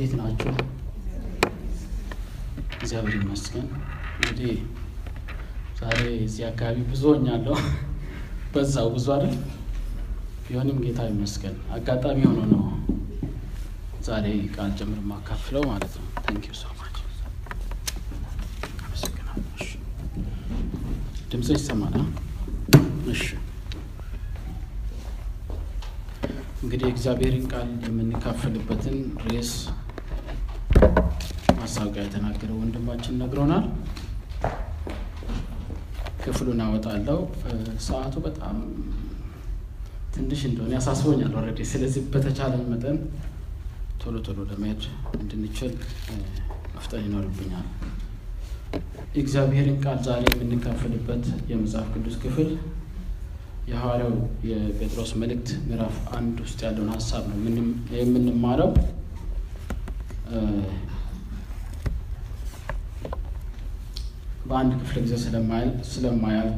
እንዴት ናችሁ? እግዚአብሔር ይመስገን። እንግዲህ ዛሬ እዚህ አካባቢ ብዙ ሆኛለሁ። በዛው ብዙ አይደል? ቢሆንም ጌታ ይመስገን አጋጣሚ ሆኖ ነው ዛሬ ቃል ጭምር የማካፍለው ማለት ነው። thank you so much። ድምፅ ይሰማል? እሺ እንግዲህ እግዚአብሔርን ቃል የምንካፈልበትን ርዕስ ማስታወቂያ የተናገረው ወንድማችን ነግሮናል። ክፍሉን አወጣለሁ። ሰዓቱ በጣም ትንሽ እንደሆነ ያሳስቦኛል already። ስለዚህ በተቻለን መጠን ቶሎ ቶሎ ለመሄድ እንድንችል መፍጠን ይኖርብኛል። እግዚአብሔርን ቃል ዛሬ የምንካፈልበት የመጽሐፍ ቅዱስ ክፍል የሐዋርያው የጴጥሮስ መልእክት ምዕራፍ አንድ ውስጥ ያለውን ሀሳብ ነው የምንማረው። በአንድ ክፍለ ጊዜ ስለማያልቅ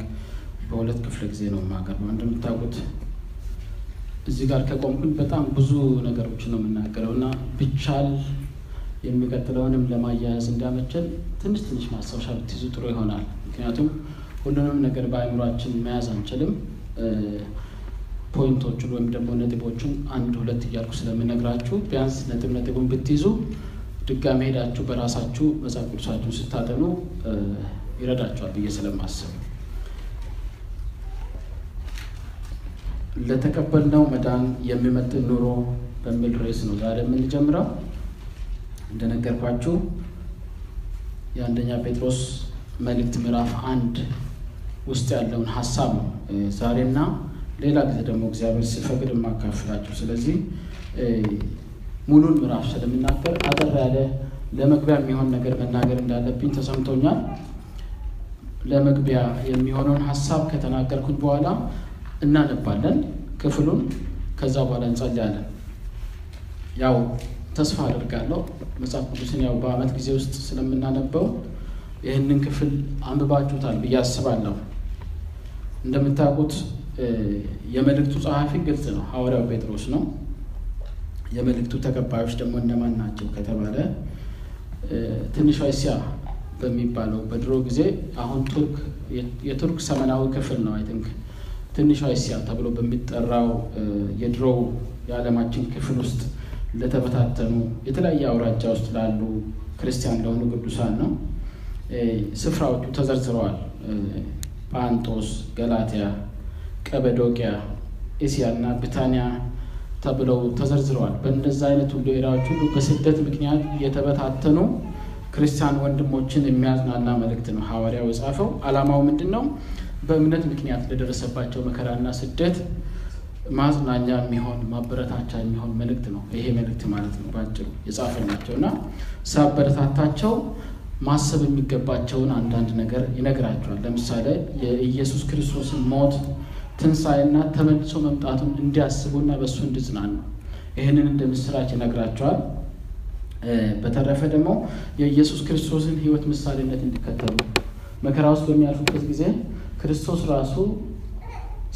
በሁለት ክፍለ ጊዜ ነው የማቀርበው። እንደምታውቁት እዚህ ጋር ከቆምኩኝ በጣም ብዙ ነገሮችን ነው የምናገረው እና ብቻል የሚቀጥለውንም ለማያያዝ እንዲያመቸን ትንሽ ትንሽ ማስታወሻ ብትይዙ ጥሩ ይሆናል። ምክንያቱም ሁሉንም ነገር በአእምሯችን መያዝ አንችልም። ፖይንቶቹን ወይም ደግሞ ነጥቦቹን አንድ ሁለት እያልኩ ስለምነግራችሁ ቢያንስ ነጥብ ነጥቡን ብትይዙ ድጋሜ ሄዳችሁ በራሳችሁ መጽሐፍ ቅዱሳችሁን ስታጠኑ ይረዳችኋል ብዬ ስለማስብ ለተቀበልነው መዳን የሚመጥን ኑሮ በሚል ርዕስ ነው ዛሬ የምንጀምረው። እንደነገርኳችሁ የአንደኛ ጴጥሮስ መልእክት ምዕራፍ አንድ ውስጥ ያለውን ሀሳብ ነው ዛሬና ሌላ ጊዜ ደግሞ እግዚአብሔር ሲፈቅድ የማካፍላችሁ። ስለዚህ ሙሉን ምዕራፍ ስለምናገር አጠር ያለ ለመግቢያ የሚሆን ነገር መናገር እንዳለብኝ ተሰምቶኛል። ለመግቢያ የሚሆነውን ሀሳብ ከተናገርኩኝ በኋላ እናነባለን ክፍሉን። ከዛ በኋላ እንጸልያለን። ያው ተስፋ አደርጋለሁ መጽሐፍ ቅዱስን ያው በዓመት ጊዜ ውስጥ ስለምናነበው ይህንን ክፍል አንብባችሁታል ብዬ አስባለሁ። እንደምታውቁት የመልእክቱ ጸሐፊ ግልጽ ነው፣ ሐዋርያው ጴጥሮስ ነው። የመልእክቱ ተቀባዮች ደግሞ እነማን ናቸው ከተባለ ትንሿ እስያ በሚባለው በድሮ ጊዜ አሁን ቱርክ የቱርክ ሰሜናዊ ክፍል ነው I think ትንሿ እስያ ተብሎ በሚጠራው የድሮው የዓለማችን ክፍል ውስጥ ለተበታተኑ የተለያየ አውራጃ ውስጥ ላሉ ክርስቲያን ለሆኑ ቅዱሳን ነው። ስፍራዎቹ ተዘርዝረዋል። ጳንጦስ፣ ገላትያ፣ ቀበዶቅያ፣ ኤስያ እና ብታንያ ተብለው ተዘርዝረዋል። በእንደዛ አይነት ሁሉ ሁሉ በስደት ምክንያት የተበታተኑ ክርስቲያን ወንድሞችን የሚያጽናና መልእክት ነው ሐዋርያው የጻፈው። ዓላማው ምንድን ነው? በእምነት ምክንያት ለደረሰባቸው መከራና ስደት ማጽናኛ የሚሆን ማበረታቻ የሚሆን መልእክት ነው ይሄ መልእክት ማለት ነው ባጭሩ የጻፈላቸው እና ሳበረታታቸው ማሰብ የሚገባቸውን አንዳንድ ነገር ይነግራቸዋል። ለምሳሌ የኢየሱስ ክርስቶስን ሞት ትንሣኤና ተመልሶ መምጣቱን እንዲያስቡና በእሱ እንዲጽናኑ ይህንን እንደ ምስራች ይነግራቸዋል። በተረፈ ደግሞ የኢየሱስ ክርስቶስን ሕይወት ምሳሌነት እንዲከተሉ መከራ ውስጥ በሚያልፉበት ጊዜ ክርስቶስ ራሱ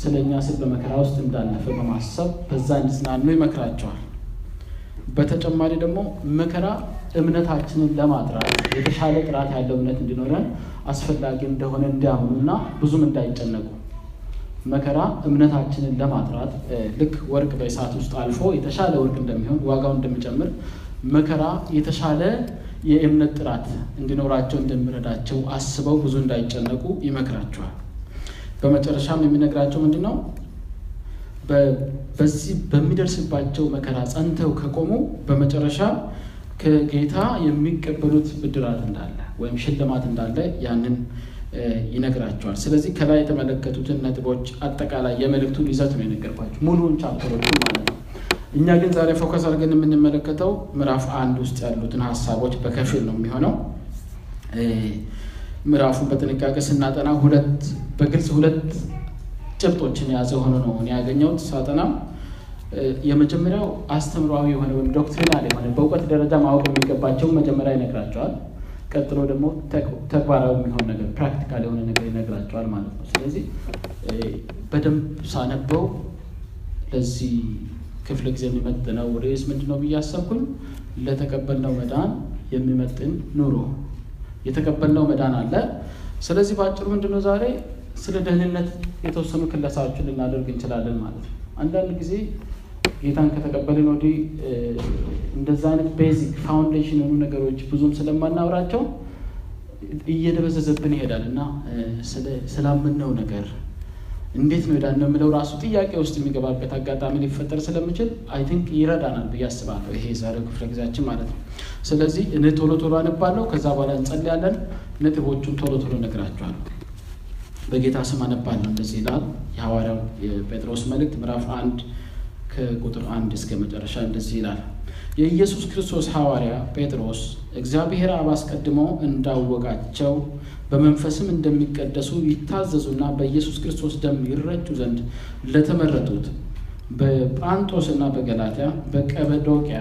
ስለ እኛ ስል በመከራ ውስጥ እንዳለፈ በማሰብ በዛ እንዲጽናኑ ይመክራቸዋል። በተጨማሪ ደግሞ መከራ እምነታችንን ለማጥራት የተሻለ ጥራት ያለው እምነት እንዲኖረን አስፈላጊ እንደሆነ እንዲያምኑና ብዙም እንዳይጨነቁ መከራ እምነታችንን ለማጥራት ልክ ወርቅ በእሳት ውስጥ አልፎ የተሻለ ወርቅ እንደሚሆን ዋጋው እንደሚጨምር መከራ የተሻለ የእምነት ጥራት እንዲኖራቸው እንደሚረዳቸው አስበው ብዙ እንዳይጨነቁ ይመክራቸዋል። በመጨረሻም የሚነግራቸው ምንድን ነው? በዚህ በሚደርስባቸው መከራ ጸንተው ከቆሙ በመጨረሻ ከጌታ የሚቀበሉት ብድራት እንዳለ ወይም ሽልማት እንዳለ ያንን ይነግራቸዋል። ስለዚህ ከላይ የተመለከቱትን ነጥቦች አጠቃላይ የመልእክቱን ይዘት ነው የነገርኳቸው ሙሉውን ቻፕተሮቹ ማለት ነው። እኛ ግን ዛሬ focus አድርገን የምንመለከተው ምዕራፍ አንድ ውስጥ ያሉትን ሀሳቦች በከፊል ነው የሚሆነው። ምዕራፉን በጥንቃቄ ስናጠና ሁለት በግልጽ ሁለት ጭብጦችን የያዘ ሆኖ ነው ያገኘሁት ሳጠና። የመጀመሪያው አስተምሯዊ የሆነ ወይም doctrinal የሆነ በእውቀት ደረጃ ማወቅ የሚገባቸውን መጀመሪያ ይነግራቸዋል። ቀጥሎ ደግሞ ተግባራዊ የሚሆን ነገር practical የሆነ ነገር ይነግራቸዋል ማለት ነው። ስለዚህ በደንብ ሳነበው ለዚህ ክፍለ ጊዜ የሚመጥነው ርዕስ ምንድን ነው ብዬ አሰብኩኝ። ለተቀበልነው መዳን የሚመጥን ኑሮ የተቀበልነው መዳን አለ። ስለዚህ በአጭሩ ምንድን ነው ዛሬ ስለ ደህንነት የተወሰኑ ክለሳዎችን ልናደርግ እንችላለን ማለት ነው። አንዳንድ ጊዜ ጌታን ከተቀበልን ወዲህ እንደዛ አይነት basic foundation የሆኑ ነገሮች ብዙም ስለማናወራቸው እየደበዘዘብን ይሄዳል እና ስላምነው ነገር እንዴት ነው ሄዳ የምለው ራሱ ጥያቄ ውስጥ የሚገባበት አጋጣሚ ሊፈጠር ስለምችል I think ይረዳናል ብዬ አስባለሁ። ይሄ የዛሬው ክፍለ ጊዜያችን ማለት ነው። ስለዚህ እኔ ቶሎ ቶሎ አነባለሁ፣ ከዛ በኋላ እንጸልያለን። ነጥቦቹን ቶሎ ቶሎ እነግራችኋለሁ። በጌታ ስም አነባለሁ። እንደዚህ ይላል የሐዋርያው የጴጥሮስ መልእክት ምዕራፍ አንድ ከቁጥር አንድ እስከ መጨረሻ እንደዚህ ይላል። የኢየሱስ ክርስቶስ ሐዋርያ ጴጥሮስ እግዚአብሔር አብ አስቀድሞ እንዳወቃቸው በመንፈስም እንደሚቀደሱ ይታዘዙና በኢየሱስ ክርስቶስ ደም ይረጩ ዘንድ ለተመረጡት በጳንጦስና በገላትያ በቀበዶቅያ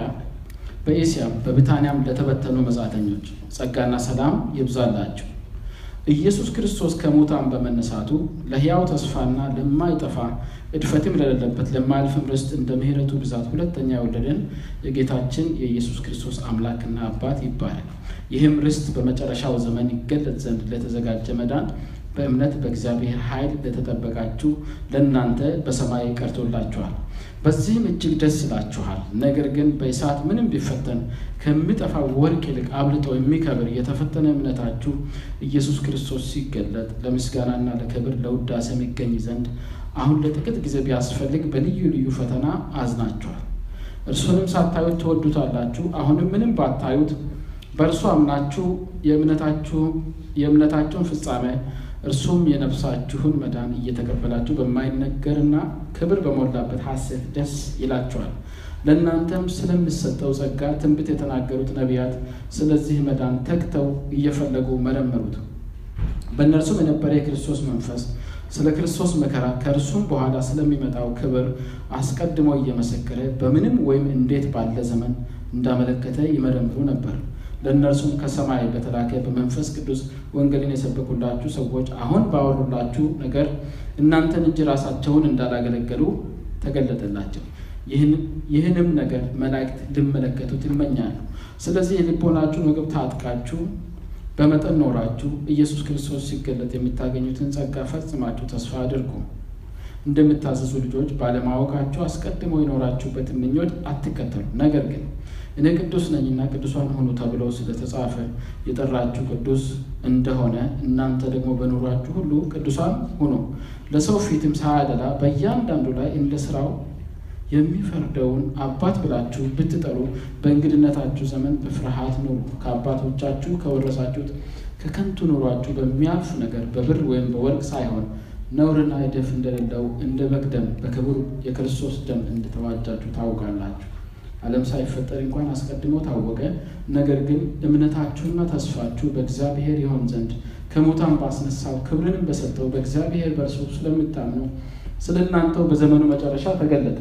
በኤስያም በብታንያም ለተበተኑ መጻተኞች ጸጋና ሰላም ይብዛላቸው። ኢየሱስ ክርስቶስ ከሙታን በመነሳቱ ለሕያው ተስፋና ለማይጠፋ እድፈትም ለሌለበት ለማያልፍም ርስት እንደ ምሕረቱ ብዛት ሁለተኛ የወለደን የጌታችን የኢየሱስ ክርስቶስ አምላክና አባት ይባላል። ይህም ርስት በመጨረሻው ዘመን ይገለጥ ዘንድ ለተዘጋጀ መዳን በእምነት በእግዚአብሔር ኃይል ለተጠበቃችሁ ለእናንተ በሰማይ ቀርቶላችኋል። በዚህም እጅግ ደስ ይላችኋል። ነገር ግን በእሳት ምንም ቢፈተን ከሚጠፋ ወርቅ ይልቅ አብልጦ የሚከብር የተፈተነ እምነታችሁ ኢየሱስ ክርስቶስ ሲገለጥ ለምስጋናና ለክብር ለውዳሴ የሚገኝ ዘንድ አሁን ለጥቂት ጊዜ ቢያስፈልግ በልዩ ልዩ ፈተና አዝናችኋል። እርሱንም ሳታዩት ትወዱታላችሁ። አሁንም ምንም ባታዩት በእርሱ አምናችሁ የእምነታችሁን ፍጻሜ እርሱም የነፍሳችሁን መዳን እየተቀበላችሁ በማይነገርና ክብር በሞላበት ሐሴት ደስ ይላችኋል። ለእናንተም ስለሚሰጠው ጸጋ ትንቢት የተናገሩት ነቢያት ስለዚህ መዳን ተግተው እየፈለጉ መረመሩት። በእነርሱም የነበረ የክርስቶስ መንፈስ ስለ ክርስቶስ መከራ ከእርሱም በኋላ ስለሚመጣው ክብር አስቀድሞ እየመሰከረ በምንም ወይም እንዴት ባለ ዘመን እንዳመለከተ ይመረምሩ ነበር። ለእነርሱም ከሰማይ በተላከ በመንፈስ ቅዱስ ወንጌልን የሰበኩላችሁ ሰዎች አሁን ባወሩላችሁ ነገር እናንተን እንጂ ራሳቸውን እንዳላገለገሉ ተገለጠላቸው። ይህንም ነገር መላእክት ሊመለከቱት ይመኛሉ። ስለዚህ የልቦናችሁን ወገብ ታጥቃችሁ በመጠን ኖራችሁ ኢየሱስ ክርስቶስ ሲገለጥ የምታገኙትን ጸጋ ፈጽማችሁ ተስፋ አድርጉ። እንደምታዘዙ ልጆች ባለማወቃችሁ አስቀድሞ የኖራችሁበትን ምኞት አትከተሉ። ነገር ግን እኔ ቅዱስ ነኝና ቅዱሳን ሁኑ ተብሎ ስለተጻፈ የጠራችሁ ቅዱስ እንደሆነ እናንተ ደግሞ በኑሯችሁ ሁሉ ቅዱሳን ሁኑ። ለሰው ፊትም ሳያደላ በእያንዳንዱ ላይ እንደ ስራው የሚፈርደውን አባት ብላችሁ ብትጠሩ በእንግድነታችሁ ዘመን በፍርሃት ኑሩ። ከአባቶቻችሁ ከወረሳችሁት ከከንቱ ኑሯችሁ በሚያልፍ ነገር በብር ወይም በወርቅ ሳይሆን ነውርና እድፍ እንደሌለው እንደ በግ ደም በክቡር የክርስቶስ ደም እንደተዋጃችሁ ታውቃላችሁ። ዓለም ሳይፈጠር እንኳን አስቀድሞ ታወቀ። ነገር ግን እምነታችሁና ተስፋችሁ በእግዚአብሔር ይሆን ዘንድ ከሙታን ባስነሳው ክብርንም በሰጠው በእግዚአብሔር በእርሱ ስለምታምኑ ስለ እናንተው በዘመኑ መጨረሻ ተገለጠ።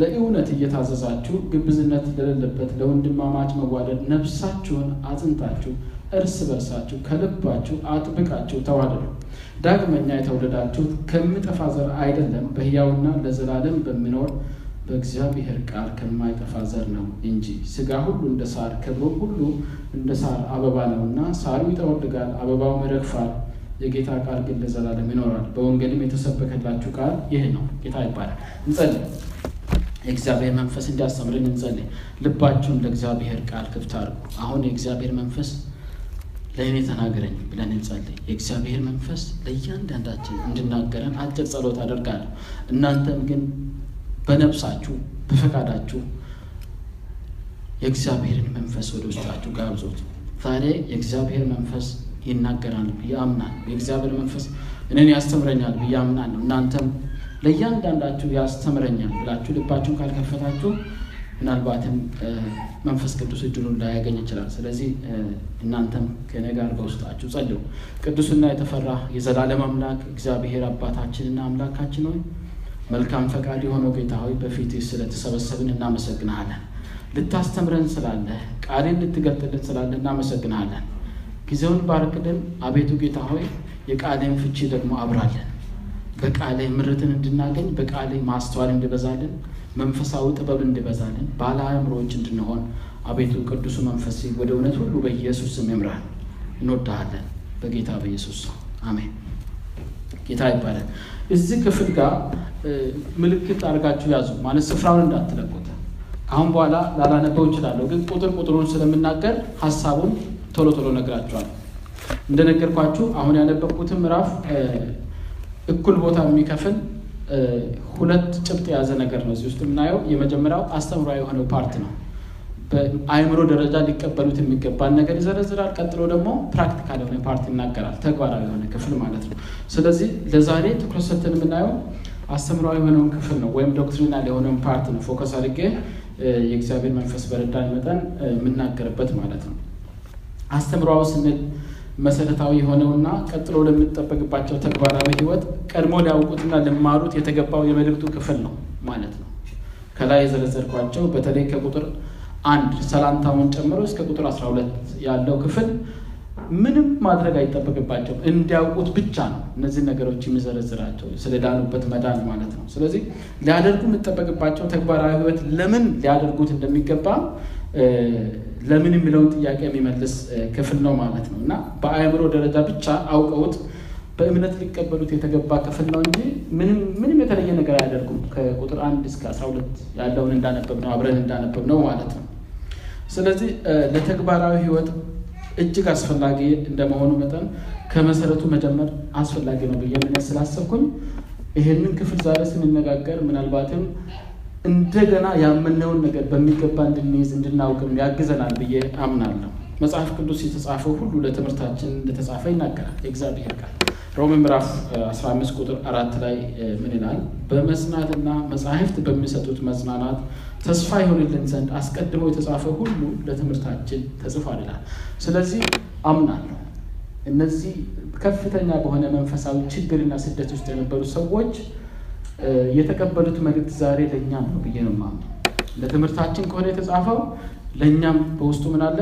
ለእውነት እየታዘዛችሁ ግብዝነት ለሌለበት ለወንድማማች መዋደድ ነፍሳችሁን አጽንታችሁ እርስ በርሳችሁ ከልባችሁ አጥብቃችሁ ተዋደዱ። ዳግመኛ የተወለዳችሁት ከሚጠፋ ዘር አይደለም፣ በሕያውና ለዘላለም በሚኖር በእግዚአብሔር ቃል ከማይጠፋ ዘር ነው እንጂ። ሥጋ ሁሉ እንደ ሳር ክብሩም ሁሉ እንደ ሳር አበባ ነውና፣ ሳሩ ይጠወልጋል፣ አበባውም ይረግፋል፣ የጌታ ቃል ግን ለዘላለም ይኖራል። በወንጌልም የተሰበከላችሁ ቃል ይህ ነው። ጌታ ይባላል። እንጸልይ። የእግዚአብሔር መንፈስ እንዲያስተምርን እንጸልይ። ልባችሁን ለእግዚአብሔር ቃል ክፍት አድርጉ። አሁን የእግዚአብሔር መንፈስ ለእኔ ተናገረኝ ብለን እንጸልይ። የእግዚአብሔር መንፈስ ለእያንዳንዳችን እንድናገረን አጭር ጸሎት አደርጋለሁ። እናንተም ግን በነፍሳችሁ በፈቃዳችሁ የእግዚአብሔርን መንፈስ ወደ ውስጣችሁ ጋብዞት። ዛሬ የእግዚአብሔር መንፈስ ይናገራል ብዬ አምናለሁ። የእግዚአብሔር መንፈስ እኔን ያስተምረኛል ብዬ አምናለሁ። እናንተም ለእያንዳንዳችሁ ያስተምረኛል ብላችሁ ልባችሁን ካልከፈታችሁ ምናልባትም መንፈስ ቅዱስ እድሉን ላያገኝ ይችላል። ስለዚህ እናንተም ከእኔ ጋር በውስጣችሁ ጸልዩ። ቅዱስና የተፈራ የዘላለም አምላክ እግዚአብሔር አባታችንና አምላካችን ሆይ መልካም ፈቃድ የሆነው ጌታ ሆይ በፊትህ ስለተሰበሰብን እናመሰግንሃለን። ልታስተምረን ስላለ ቃልን ልትገልጥልን ስላለ እናመሰግንሃለን። ጊዜውን ባርክልን አቤቱ ጌታ ሆይ የቃልን ፍቺ ደግሞ አብራለን። በቃልህ ምርትን እንድናገኝ በቃልህ ማስተዋል እንዲበዛልን መንፈሳዊ ጥበብ እንዲበዛልን ባለ አእምሮዎች እንድንሆን አቤቱ ቅዱሱ መንፈስ ወደ እውነት ሁሉ በኢየሱስ ስም ይምራል። እንወድሃለን በጌታ በኢየሱስ አሜን። ጌታ ይባላል። እዚህ ክፍል ጋር ምልክት አድርጋችሁ ያዙ፣ ማለት ስፍራውን እንዳትለቁት። ከአሁን በኋላ ላላነበው እችላለሁ፣ ግን ቁጥር ቁጥሩን ስለምናገር ሀሳቡን ቶሎ ቶሎ እነግራችኋለሁ። እንደነገርኳችሁ አሁን ያነበብኩትን ምዕራፍ እኩል ቦታ የሚከፍል ሁለት ጭብጥ የያዘ ነገር ነው እዚህ ውስጥ የምናየው። የመጀመሪያው አስተምሯዊ የሆነው part ነው። በአእምሮ ደረጃ ሊቀበሉት የሚገባን ነገር ይዘረዝራል። ቀጥሎ ደግሞ practical የሆነ part ይናገራል። ተግባራዊ የሆነ ክፍል ማለት ነው። ስለዚህ ለዛሬ ትኩረት ሰጥተን የምናየው አስተምሯዊ የሆነውን ክፍል ነው፣ ወይም doctrinal የሆነውን part ነው focus አድርጌ የእግዚአብሔር መንፈስ በረዳኝ መጠን የምናገርበት ማለት ነው። አስተምሯዊ ስንል መሰረታዊ የሆነውና ቀጥሎ ለሚጠበቅባቸው ተግባራዊ ሕይወት ቀድሞ ሊያውቁትና ሊማሩት የተገባው የመልእክቱ ክፍል ነው ማለት ነው። ከላይ የዘረዘርኳቸው በተለይ ከቁጥር አንድ ሰላምታውን ጨምሮ እስከ ቁጥር 12 ያለው ክፍል ምንም ማድረግ አይጠበቅባቸውም እንዲያውቁት ብቻ ነው እነዚህ ነገሮች የሚዘረዝራቸው ስለዳኑበት መዳን ማለት ነው። ስለዚህ ሊያደርጉ የሚጠበቅባቸው ተግባራዊ ሕይወት ለምን ሊያደርጉት እንደሚገባ ለምን የሚለውን ጥያቄ የሚመልስ ክፍል ነው ማለት ነው እና በአእምሮ ደረጃ ብቻ አውቀውት በእምነት ሊቀበሉት የተገባ ክፍል ነው እንጂ ምንም የተለየ ነገር አያደርጉም። ከቁጥር አንድ እስከ አስራ ሁለት ያለውን እንዳነበብ ነው አብረን እንዳነበብ ነው ማለት ነው። ስለዚህ ለተግባራዊ ሕይወት እጅግ አስፈላጊ እንደመሆኑ መጠን ከመሰረቱ መጀመር አስፈላጊ ነው ብዬ ምን ስላሰብኩኝ ይሄንን ክፍል ዛሬ ስንነጋገር ምናልባትም እንደገና ያመነውን ነገር በሚገባ እንድንይዝ እንድናውቅም ያግዘናል ብዬ አምናለሁ። መጽሐፍ ቅዱስ የተጻፈው ሁሉ ለትምህርታችን እንደተጻፈ ይናገራል የእግዚአብሔር ቃል። ሮሜ ምዕራፍ 15 ቁጥር አራት ላይ ምን ይላል? በመጽናትና መጻሕፍት በሚሰጡት መጽናናት ተስፋ ይሆንልን ዘንድ አስቀድሞ የተጻፈ ሁሉ ለትምህርታችን ተጽፏል ይላል። ስለዚህ አምናለሁ እነዚህ ከፍተኛ በሆነ መንፈሳዊ ችግርና ስደት ውስጥ የነበሩ ሰዎች የተቀበሉት መልእክት ዛሬ ለእኛም ነው ብዬ ነው የማምነው። ለትምህርታችን ከሆነ የተጻፈው ለእኛም በውስጡ ምን አለ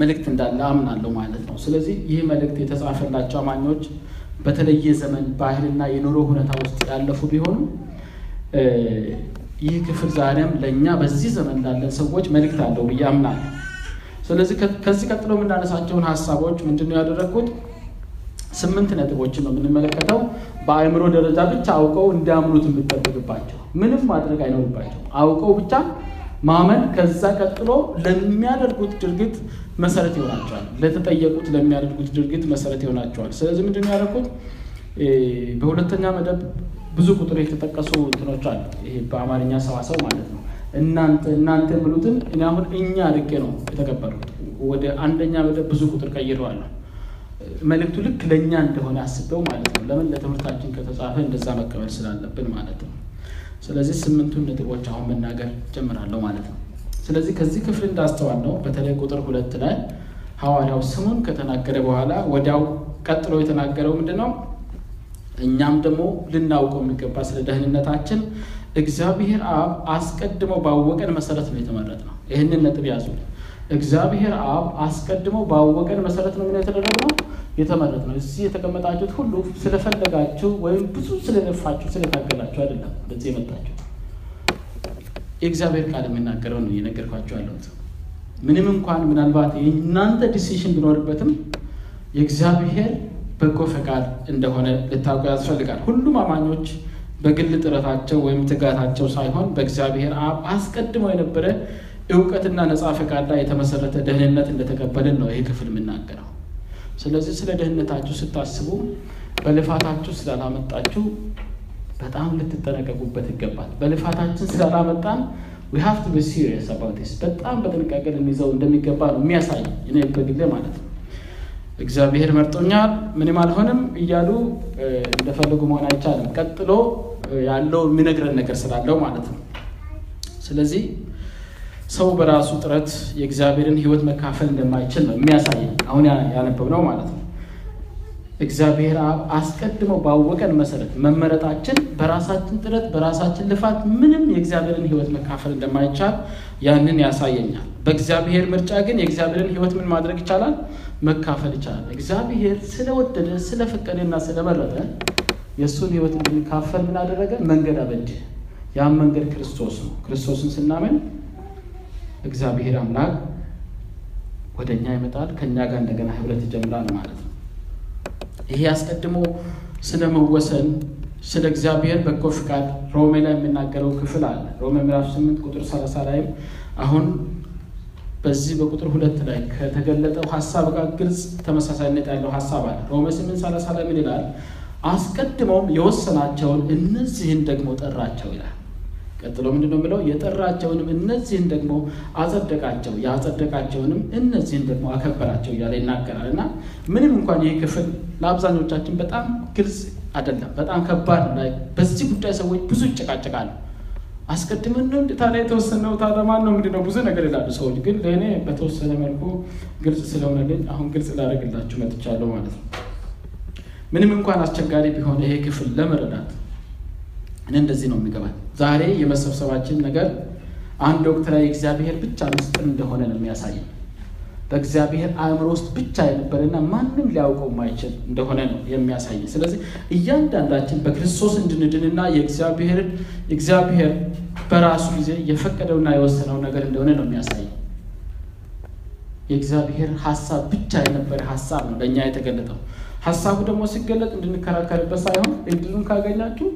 መልእክት እንዳለ አምናለሁ ማለት ነው። ስለዚህ ይህ መልእክት የተጻፈላቸው አማኞች በተለየ ዘመን ባህልና የኑሮ ሁኔታ ውስጥ ያለፉ ቢሆኑ ይህ ክፍል ዛሬም ለእኛ በዚህ ዘመን ላለን ሰዎች መልእክት አለው ብዬ አምናለሁ። ስለዚህ ከዚህ ቀጥሎ የምናነሳቸውን ሀሳቦች ምንድን ነው ያደረግኩት? ስምንት ነጥቦችን ነው የምንመለከተው። በአእምሮ ደረጃ ብቻ አውቀው እንዲያምኑት የሚጠበቅባቸው ምንም ማድረግ አይኖርባቸው፣ አውቀው ብቻ ማመን ከዛ ቀጥሎ ለሚያደርጉት ድርጊት መሰረት ይሆናቸዋል። ለተጠየቁት ለሚያደርጉት ድርጊት መሰረት ይሆናቸዋል። ስለዚህ ምንድን ነው ያደረኩት? በሁለተኛ መደብ ብዙ ቁጥር የተጠቀሱ እንትኖች አሉ። ይሄ በአማርኛ ሰዋሰው ማለት ነው። እናንተ እናንተ የሚሉትን እኔ አሁን እኛ አድርጌ ነው የተቀበሉት። ወደ አንደኛ መደብ ብዙ ቁጥር ቀይረዋለሁ። መልእክቱ ልክ ለእኛ እንደሆነ አስበው ማለት ነው። ለምን ለትምህርታችን ከተጻፈ እንደዛ መቀበል ስላለብን ማለት ነው። ስለዚህ ስምንቱን ነጥቦች አሁን መናገር ጀምራለሁ ማለት ነው። ስለዚህ ከዚህ ክፍል እንዳስተዋል ነው በተለይ ቁጥር ሁለት ላይ ሐዋርያው ስሙን ከተናገረ በኋላ ወዲያው ቀጥሎ የተናገረው ምንድን ነው? እኛም ደግሞ ልናውቀው የሚገባ ስለ ደህንነታችን እግዚአብሔር አብ አስቀድሞ ባወቀን መሰረት ነው የተመረጥ ነው። ይህንን ነጥብ ያዙ። እግዚአብሔር አብ አስቀድሞ ባወቀን መሰረት ነው ምን የተደረግነው የተመረጥ ነው። እዚህ የተቀመጣችሁት ሁሉ ስለፈለጋችሁ ወይም ብዙ ስለለፋችሁ ስለታገላችሁ አይደለም ወደዚህ የመጣችሁ። የእግዚአብሔር ቃል የሚናገረው ነው እየነገርኳችሁ ያለሁት። ምንም እንኳን ምናልባት የእናንተ ዲሲሽን ቢኖርበትም የእግዚአብሔር በጎ ፈቃድ እንደሆነ ልታውቁ ያስፈልጋል። ሁሉም አማኞች በግል ጥረታቸው ወይም ትጋታቸው ሳይሆን በእግዚአብሔር አብ አስቀድሞ የነበረ እውቀትና ነፃ ፈቃድ ላይ የተመሰረተ ደህንነት እንደተቀበልን ነው ይህ ክፍል የምናገረው። ስለዚህ ስለ ደህንነታችሁ ስታስቡ በልፋታችሁ ስላላመጣችሁ በጣም ልትጠነቀቁበት ይገባል። በልፋታችን ስላላመጣን we have to be serious about this በጣም በጥንቃቄ ልንይዘው እንደሚገባ ነው የሚያሳይ እኔ በግሌ ማለት ነው። እግዚአብሔር መርጦኛል ምንም አልሆንም እያሉ እንደፈለጉ መሆን አይቻልም። ቀጥሎ ያለው የሚነግረን ነገር ስላለው ማለት ነው። ስለዚህ ሰው በራሱ ጥረት የእግዚአብሔርን ሕይወት መካፈል እንደማይችል ነው የሚያሳይ አሁን ያነበብነው ማለት ነው። እግዚአብሔር አብ አስቀድሞ ባወቀን መሰረት መመረጣችን በራሳችን ጥረት በራሳችን ልፋት ምንም የእግዚአብሔርን ሕይወት መካፈል እንደማይቻል ያንን ያሳየኛል። በእግዚአብሔር ምርጫ ግን የእግዚአብሔርን ሕይወት ምን ማድረግ ይቻላል? መካፈል ይቻላል። እግዚአብሔር ስለወደደ ስለፈቀደና ስለመረጠ የእሱን ሕይወት እንድንካፈል ምን አደረገ? መንገድ አበጀ። ያም መንገድ ክርስቶስ ነው። ክርስቶስን ስናምን እግዚአብሔር አምላክ ወደ እኛ ይመጣል፣ ከእኛ ጋር እንደገና ህብረት ይጀምራል ማለት ነው። ይሄ አስቀድሞ ስለ መወሰን ስለ እግዚአብሔር በጎ ፍቃድ ሮሜ ላይ የሚናገረው ክፍል አለ። ሮሜ ምዕራፍ ስምንት ቁጥር ሰላሳ ላይም አሁን በዚህ በቁጥር ሁለት ላይ ከተገለጠው ሀሳብ ጋር ግልጽ ተመሳሳይነት ያለው ሀሳብ አለ። ሮሜ ስምንት ሰላሳ ላይ ምን ይላል? አስቀድሞም የወሰናቸውን እነዚህን ደግሞ ጠራቸው ይላል። ቀጥሎ ምንድን ነው ብለው የጠራቸውንም እነዚህን ደግሞ አጸደቃቸው፣ ያጸደቃቸውንም እነዚህን ደግሞ አከበራቸው እያለ ይናገራል። እና ምንም እንኳን ይህ ክፍል ለአብዛኞቻችን በጣም ግልጽ አይደለም፣ በጣም ከባድ ላይ በዚህ ጉዳይ ሰዎች ብዙ ይጨቃጨቃሉ። አስቀድመን ነው እንደ ታዲያ የተወሰነው ታዲያ ማን ነው ምንድን ነው ብዙ ነገር ይላሉ ሰዎች። ግን ለእኔ በተወሰነ መልኩ ግልጽ ስለሆነልኝ አሁን ግልጽ ላደርግላችሁ መጥቻለሁ ማለት ነው። ምንም እንኳን አስቸጋሪ ቢሆን ይሄ ክፍል ለመረዳት እኔ እንደዚህ ነው የሚገባል። ዛሬ የመሰብሰባችን ነገር አንድ ወቅት ላይ እግዚአብሔር ብቻ ምስጢር እንደሆነ ነው የሚያሳየው። በእግዚአብሔር አእምሮ ውስጥ ብቻ የነበረና ማንም ሊያውቀው የማይችል እንደሆነ ነው የሚያሳይ። ስለዚህ እያንዳንዳችን በክርስቶስ እንድንድንና የእግዚአብሔር እግዚአብሔር በራሱ ጊዜ የፈቀደውና የወሰነው ነገር እንደሆነ ነው የሚያሳይ። የእግዚአብሔር ሀሳብ ብቻ የነበረ ሀሳብ ነው ለእኛ የተገለጠው። ሀሳቡ ደግሞ ሲገለጥ እንድንከራከርበት ሳይሆን እድሉን ካገኛችሁ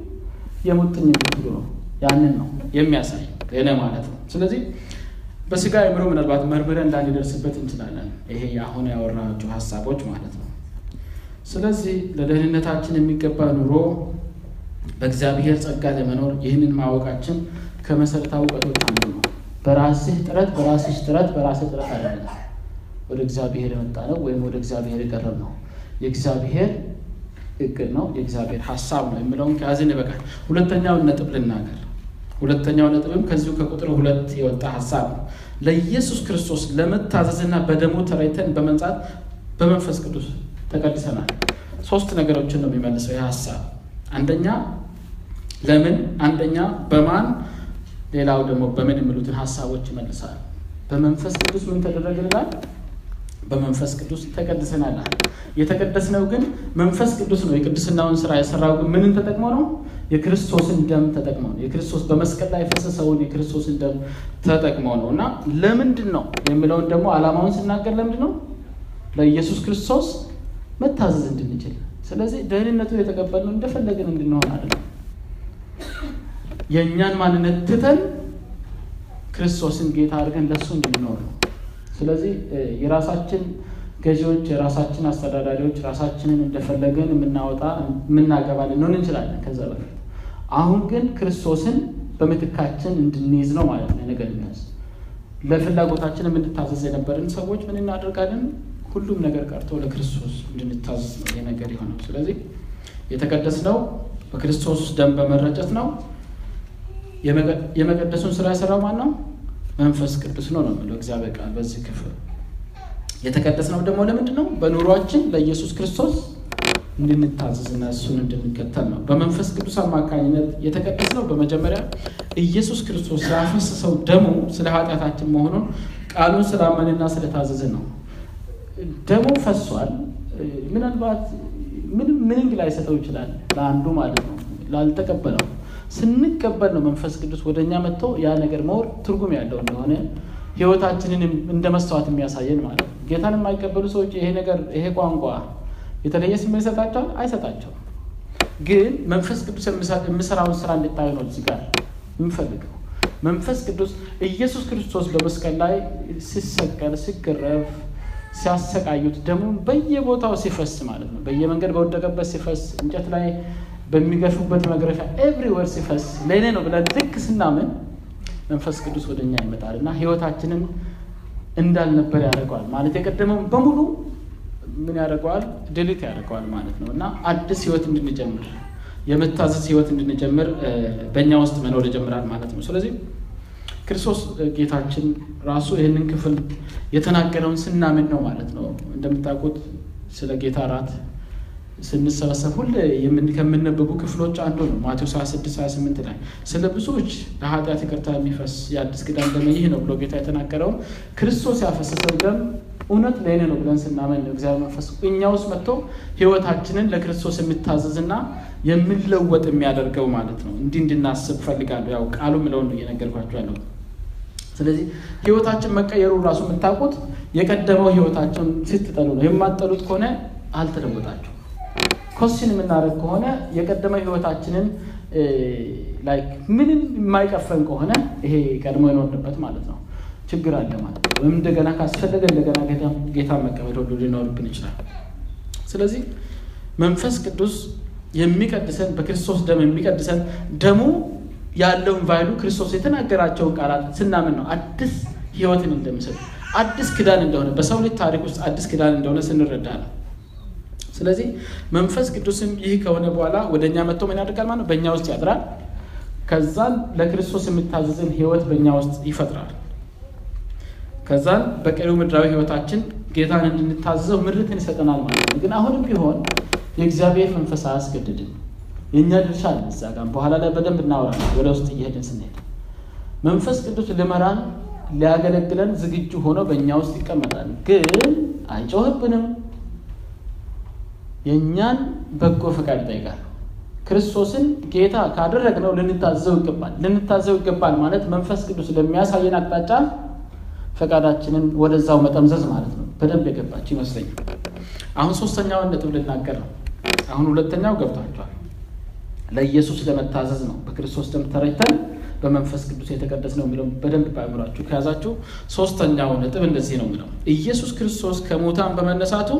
የሙጥኝ እንድትሉ ነው። ያንን ነው የሚያሳይ እኔ ማለት ነው። ስለዚህ በስጋ አእምሮ ምናልባት መርምረን እንዳንደርስበት እንችላለን። ይሄ አሁን ያወራኋቸው ሀሳቦች ማለት ነው። ስለዚህ ለደህንነታችን የሚገባ ኑሮ በእግዚአብሔር ጸጋ ለመኖር ይህንን ማወቃችን ከመሰረታዊ እውቀቶች አንዱ ነው። በራስህ ጥረት፣ በራስሽ ጥረት፣ በራስህ ጥረት አይደለም ወደ እግዚአብሔር የመጣ ነው ወይም ወደ እግዚአብሔር የቀረብ ነው። የእግዚአብሔር እቅድ ነው፣ የእግዚአብሔር ሀሳብ ነው የሚለውን ከያዝን ይበቃል። ሁለተኛውን ነጥብ ልናገር። ሁለተኛው ነጥብም ከዚሁ ከቁጥር ሁለት የወጣ ሀሳብ ነው። ለኢየሱስ ክርስቶስ ለመታዘዝና በደሙ ተለይተን በመንጻት በመንፈስ ቅዱስ ተቀድሰናል። ሶስት ነገሮችን ነው የሚመልሰው ይህ ሀሳብ። አንደኛ ለምን፣ አንደኛ በማን፣ ሌላው ደግሞ በምን የሚሉትን ሀሳቦች ይመልሳል። በመንፈስ ቅዱስ ምን ተደረግልናል? በመንፈስ ቅዱስ ተቀድሰናል። የተቀደስነው ግን መንፈስ ቅዱስ ነው። የቅድስናውን ስራ የሰራው ግን ምንን ተጠቅሞ ነው? የክርስቶስን ደም ተጠቅሞ ነው። የክርስቶስ በመስቀል ላይ የፈሰሰውን የክርስቶስን ደም ተጠቅሞ ነው እና ለምንድን ነው የሚለውን ደግሞ ዓላማውን ስናገር ለምንድን ነው? ለኢየሱስ ክርስቶስ መታዘዝ እንድንችል። ስለዚህ ደህንነቱን የተቀበልነው እንደፈለግን እንድንሆን አይደለም። የእኛን ማንነት ትተን ክርስቶስን ጌታ አድርገን ለእሱ እንድንኖር ነው። ስለዚህ የራሳችን ገዢዎች፣ የራሳችን አስተዳዳሪዎች፣ ራሳችንን እንደፈለገን የምናወጣ የምናገባ ልንሆን እንችላለን ከዛ በፊት። አሁን ግን ክርስቶስን በምትካችን እንድንይዝ ነው ማለት ነው። ነገር የሚያዝ ለፍላጎታችን የምንታዘዝ የነበርን ሰዎች ምን እናደርጋለን? ሁሉም ነገር ቀርቶ ለክርስቶስ እንድንታዘዝ ነው ነገር የሆነው። ስለዚህ የተቀደስነው በክርስቶስ ደም በመረጨት ነው። የመቀደሱን ስራ የሰራው ማን ነው? መንፈስ ቅዱስ ነው ነው እግዚአብሔር ቃል በዚህ ክፍል። የተቀደስነው ደግሞ ለምንድን ነው? በኑሯችን ለኢየሱስ ክርስቶስ እንድንታዘዝና እሱን እንድንከተል ነው። በመንፈስ ቅዱስ አማካኝነት የተቀደስነው በመጀመሪያ ኢየሱስ ክርስቶስ ያፈሰሰው ደሙ ስለ ኃጢአታችን መሆኑን ቃሉን ስላመንና ስለታዘዝን ነው። ደሙ ፈሷል። ምናልባት ምንም ምንንግ ላይሰጠው ይችላል ለአንዱ ማለት ነው ላልተቀበለው ስንቀበል ነው መንፈስ ቅዱስ ወደ እኛ መጥቶ ያ ነገር መወር ትርጉም ያለው እንደሆነ ህይወታችንን እንደ መስተዋት የሚያሳየን ማለት ነው። ጌታን የማይቀበሉ ሰዎች ይሄ ነገር ይሄ ቋንቋ የተለየ ስሜት ይሰጣቸዋል? አይሰጣቸውም። ግን መንፈስ ቅዱስ የምሰራውን ስራ እንድታዩ ነው እዚህ ጋር የምፈልገው። መንፈስ ቅዱስ ኢየሱስ ክርስቶስ በመስቀል ላይ ሲሰቀል፣ ሲገረፍ፣ ሲያሰቃዩት ደሙን በየቦታው ሲፈስ ማለት ነው። በየመንገድ በወደቀበት ሲፈስ እንጨት ላይ በሚገፉበት መግረፊያ everywhere ሲፈስ ለእኔ ነው ብለን ልክ ስናምን መንፈስ ቅዱስ ወደ እኛ ይመጣል እና ህይወታችንን እንዳልነበር ያደርገዋል ማለት የቀደመው በሙሉ ምን ያደርገዋል? delete ያደርገዋል ማለት ነው እና አዲስ ህይወት እንድንጀምር የመታዘዝ ህይወት እንድንጀምር በእኛ ውስጥ መኖር ይጀምራል ማለት ነው። ስለዚህ ክርስቶስ ጌታችን ራሱ ይህንን ክፍል የተናገረውን ስናምን ነው ማለት ነው። እንደምታውቁት ስለ ጌታ እራት ስንሰበሰብ ሁሌ ከምነበቡ ክፍሎች አንዱ ነው። ማቴዎስ 26 28 ላይ ስለ ብዙዎች ለኃጢአት ይቅርታ የሚፈስ የአዲስ ኪዳን ደም ይህ ነው ብሎ ጌታ የተናገረውን ክርስቶስ ያፈሰሰው ደም እውነት ለእኔ ነው ብለን ስናመን ነው እግዚአብሔር መንፈስ እኛ ውስጥ መጥቶ ህይወታችንን ለክርስቶስ የሚታዘዝና የሚለወጥ የሚያደርገው ማለት ነው። እንዲህ እንድናስብ ፈልጋለሁ። ያው ቃሉ ምለውን ነው እየነገርኳቸው ያለው። ስለዚህ ህይወታችን መቀየሩ ራሱ የምታውቁት የቀደመው ህይወታቸውን ስትጠሉ ነው። የማትጠሉት ከሆነ አልተለወጣችሁ። ኮስችን የምናደርግ ከሆነ የቀደመው ህይወታችንን like ምንም የማይቀፈን ከሆነ ይሄ ቀድሞ የኖርንበት ማለት ነው ችግር አለ ማለት ወይም እንደገና ካስፈለገ እንደገና ጌታ መቀበል ሁሉ ሊኖርብን ይችላል። ስለዚህ መንፈስ ቅዱስ የሚቀድሰን በክርስቶስ ደም የሚቀድሰን ደሙ ያለውን ቫይሉ ክርስቶስ የተናገራቸውን ቃላት ስናምን ነው። አዲስ ህይወትን እንደሚሰጥ አዲስ ክዳን እንደሆነ በሰው ልጅ ታሪክ ውስጥ አዲስ ክዳን እንደሆነ ስንረዳ ነው። ስለዚህ መንፈስ ቅዱስም ይህ ከሆነ በኋላ ወደ እኛ መጥቶ ምን ያደርጋል ማለት? በእኛ ውስጥ ያድራል። ከዛን ለክርስቶስ የሚታዘዝን ህይወት በእኛ ውስጥ ይፈጥራል። ከዛን በቀሪው ምድራዊ ህይወታችን ጌታን እንድንታዘዘው ምርትን ይሰጠናል ማለት ነው። ግን አሁንም ቢሆን የእግዚአብሔር መንፈስ አያስገድድም። የእኛ ድርሻ አለ እዛ ጋር በኋላ ላይ በደንብ እናወራለን። ወደ ውስጥ እየሄድን ስንሄድ መንፈስ ቅዱስ ልመራን ሊያገለግለን ዝግጁ ሆኖ በእኛ ውስጥ ይቀመጣል። ግን አይጮህብንም። የእኛን በጎ ፈቃድ ይጠይቃል። ክርስቶስን ጌታ ካደረግነው ልንታዘው ይገባል። ልንታዘው ይገባል ማለት መንፈስ ቅዱስ ለሚያሳየን አቅጣጫ ፈቃዳችንን ወደዛው መጠምዘዝ ማለት ነው። በደንብ የገባችሁ ይመስለኛል። አሁን ሶስተኛውን ነጥብ ልናገር ነው። አሁን ሁለተኛው ገብቷቸዋል። ለኢየሱስ ለመታዘዝ ነው። በክርስቶስ ደም ተረጭተን በመንፈስ ቅዱስ የተቀደስ ነው የሚለው በደንብ በአእምሯችሁ ከያዛችሁ፣ ሶስተኛው ነጥብ እንደዚህ ነው የሚለው ኢየሱስ ክርስቶስ ከሙታን በመነሳቱ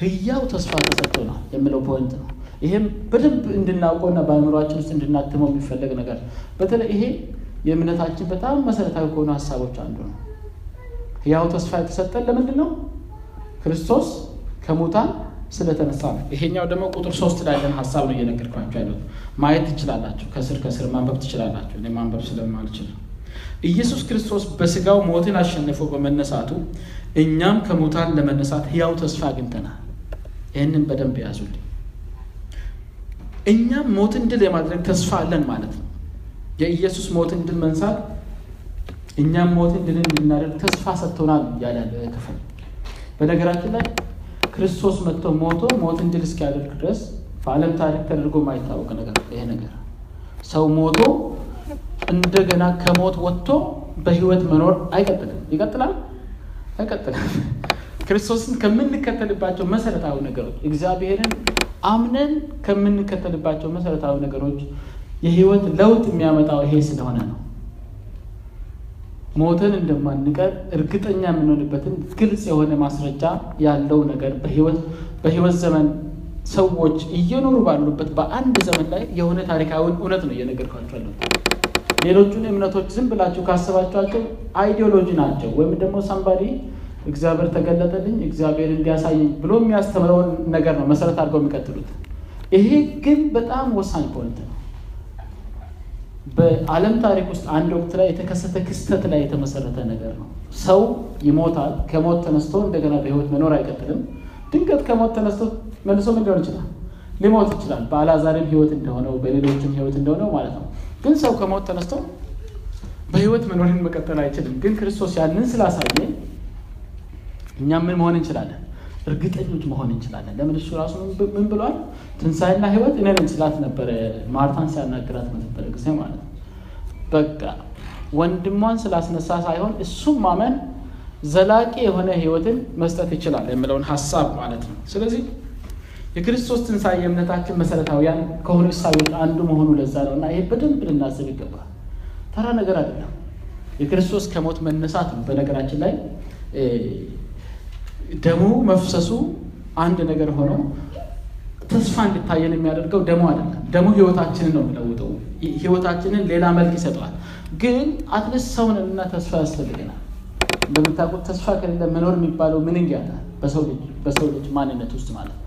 ህያው ተስፋ ተሰጥቶናል የሚለው ፖይንት ነው። ይሄም በደንብ እንድናውቀውና በአእምሯችን ውስጥ እንድናትመው የሚፈለግ ነገር በተለይ ይሄ የእምነታችን በጣም መሰረታዊ ከሆኑ ሀሳቦች አንዱ ነው። ህያው ተስፋ የተሰጠን ለምንድን ነው? ክርስቶስ ከሙታን ስለተነሳ ነው። ይሄኛው ደግሞ ቁጥር ሶስት ላይ ሀሳብ ነው እየነገርኳቸው ያሉት። ማየት ትችላላችሁ፣ ከስር ከስር ማንበብ ትችላላችሁ። እኔ ማንበብ ስለማልችል ኢየሱስ ክርስቶስ በስጋው ሞትን አሸንፎ በመነሳቱ እኛም ከሙታን ለመነሳት ህያው ተስፋ አግኝተናል። ይህንን በደንብ ያዙልኝ። እኛም ሞትን ድል የማድረግ ተስፋ አለን ማለት ነው። የኢየሱስ ሞትን ድል መንሳት እኛም ሞትን ድል እንድናደርግ ተስፋ ሰጥቶናል ያለ ክፍል። በነገራችን ላይ ክርስቶስ መጥቶ ሞቶ ሞትን ድል እስኪያደርግ ድረስ በዓለም ታሪክ ተደርጎ የማይታወቅ ነገር ይሄ ነገር ሰው ሞቶ እንደገና ከሞት ወጥቶ በህይወት መኖር አይቀጥልም። ይቀጥላል? አይቀጥልም። ክርስቶስን ከምንከተልባቸው መሰረታዊ ነገሮች እግዚአብሔርን አምነን ከምንከተልባቸው መሰረታዊ ነገሮች የህይወት ለውጥ የሚያመጣው ይሄ ስለሆነ ነው። ሞተን እንደማንቀር እርግጠኛ የምንሆንበትን ግልጽ የሆነ ማስረጃ ያለው ነገር በህይወት ዘመን ሰዎች እየኖሩ ባሉበት በአንድ ዘመን ላይ የሆነ ታሪካዊ እውነት ነው እየነገርኳችሁ ሌሎቹን እምነቶች ዝም ብላችሁ ካሰባችኋቸው ideology ናቸው፣ ወይም ደግሞ somebody እግዚአብሔር ተገለጠልኝ እግዚአብሔር እንዲያሳየኝ ብሎ የሚያስተምረውን ነገር ነው መሰረት አድርገው የሚቀጥሉት። ይሄ ግን በጣም ወሳኝ ፖይንት ነው። በዓለም ታሪክ ውስጥ አንድ ወቅት ላይ የተከሰተ ክስተት ላይ የተመሰረተ ነገር ነው። ሰው ይሞታል። ከሞት ተነስቶ እንደገና በህይወት መኖር አይቀጥልም። ድንገት ከሞት ተነስቶ መልሶ ምን ሊሆን ይችላል? ሊሞት ይችላል። በአልዓዛርም ህይወት እንደሆነው በሌሎችም ህይወት እንደሆነው ማለት ነው። ግን ሰው ከሞት ተነስቶ በህይወት መኖርን መቀጠል አይችልም። ግን ክርስቶስ ያንን ስላሳየ እኛም ምን መሆን እንችላለን? እርግጠኞች መሆን እንችላለን። ለምን እሱ ራሱ ምን ብሏል? ትንሣኤና ህይወት እኔ ነኝ ስላት ነበረ ማርታን ሲያናግራት በነበረ ጊዜ ማለት ነው። በቃ ወንድሟን ስላስነሳ ሳይሆን እሱም ማመን ዘላቂ የሆነ ህይወትን መስጠት ይችላል የሚለውን ሀሳብ ማለት ነው። ስለዚህ የክርስቶስ ትንሣኤ የእምነታችን መሰረታዊያን ከሆኑ እሳቤዎች አንዱ መሆኑ ለዛ ነው እና ይሄ በደንብ ልናስብ ይገባል። ተራ ነገር አይደለም። የክርስቶስ ከሞት መነሳት በነገራችን ላይ ደሙ መፍሰሱ አንድ ነገር ሆኖ ተስፋ እንድታየን የሚያደርገው ደሙ አይደለም። ደሙ ህይወታችንን ነው የሚለውጠው። ህይወታችንን ሌላ መልክ ይሰጠዋል። ግን at least ሰውንና ተስፋ ያስፈልገናል። እንደምታውቁት ተስፋ ከሌለ መኖር የሚባለው ምንን ያጣል? በሰው ልጅ ማንነት ውስጥ ማለት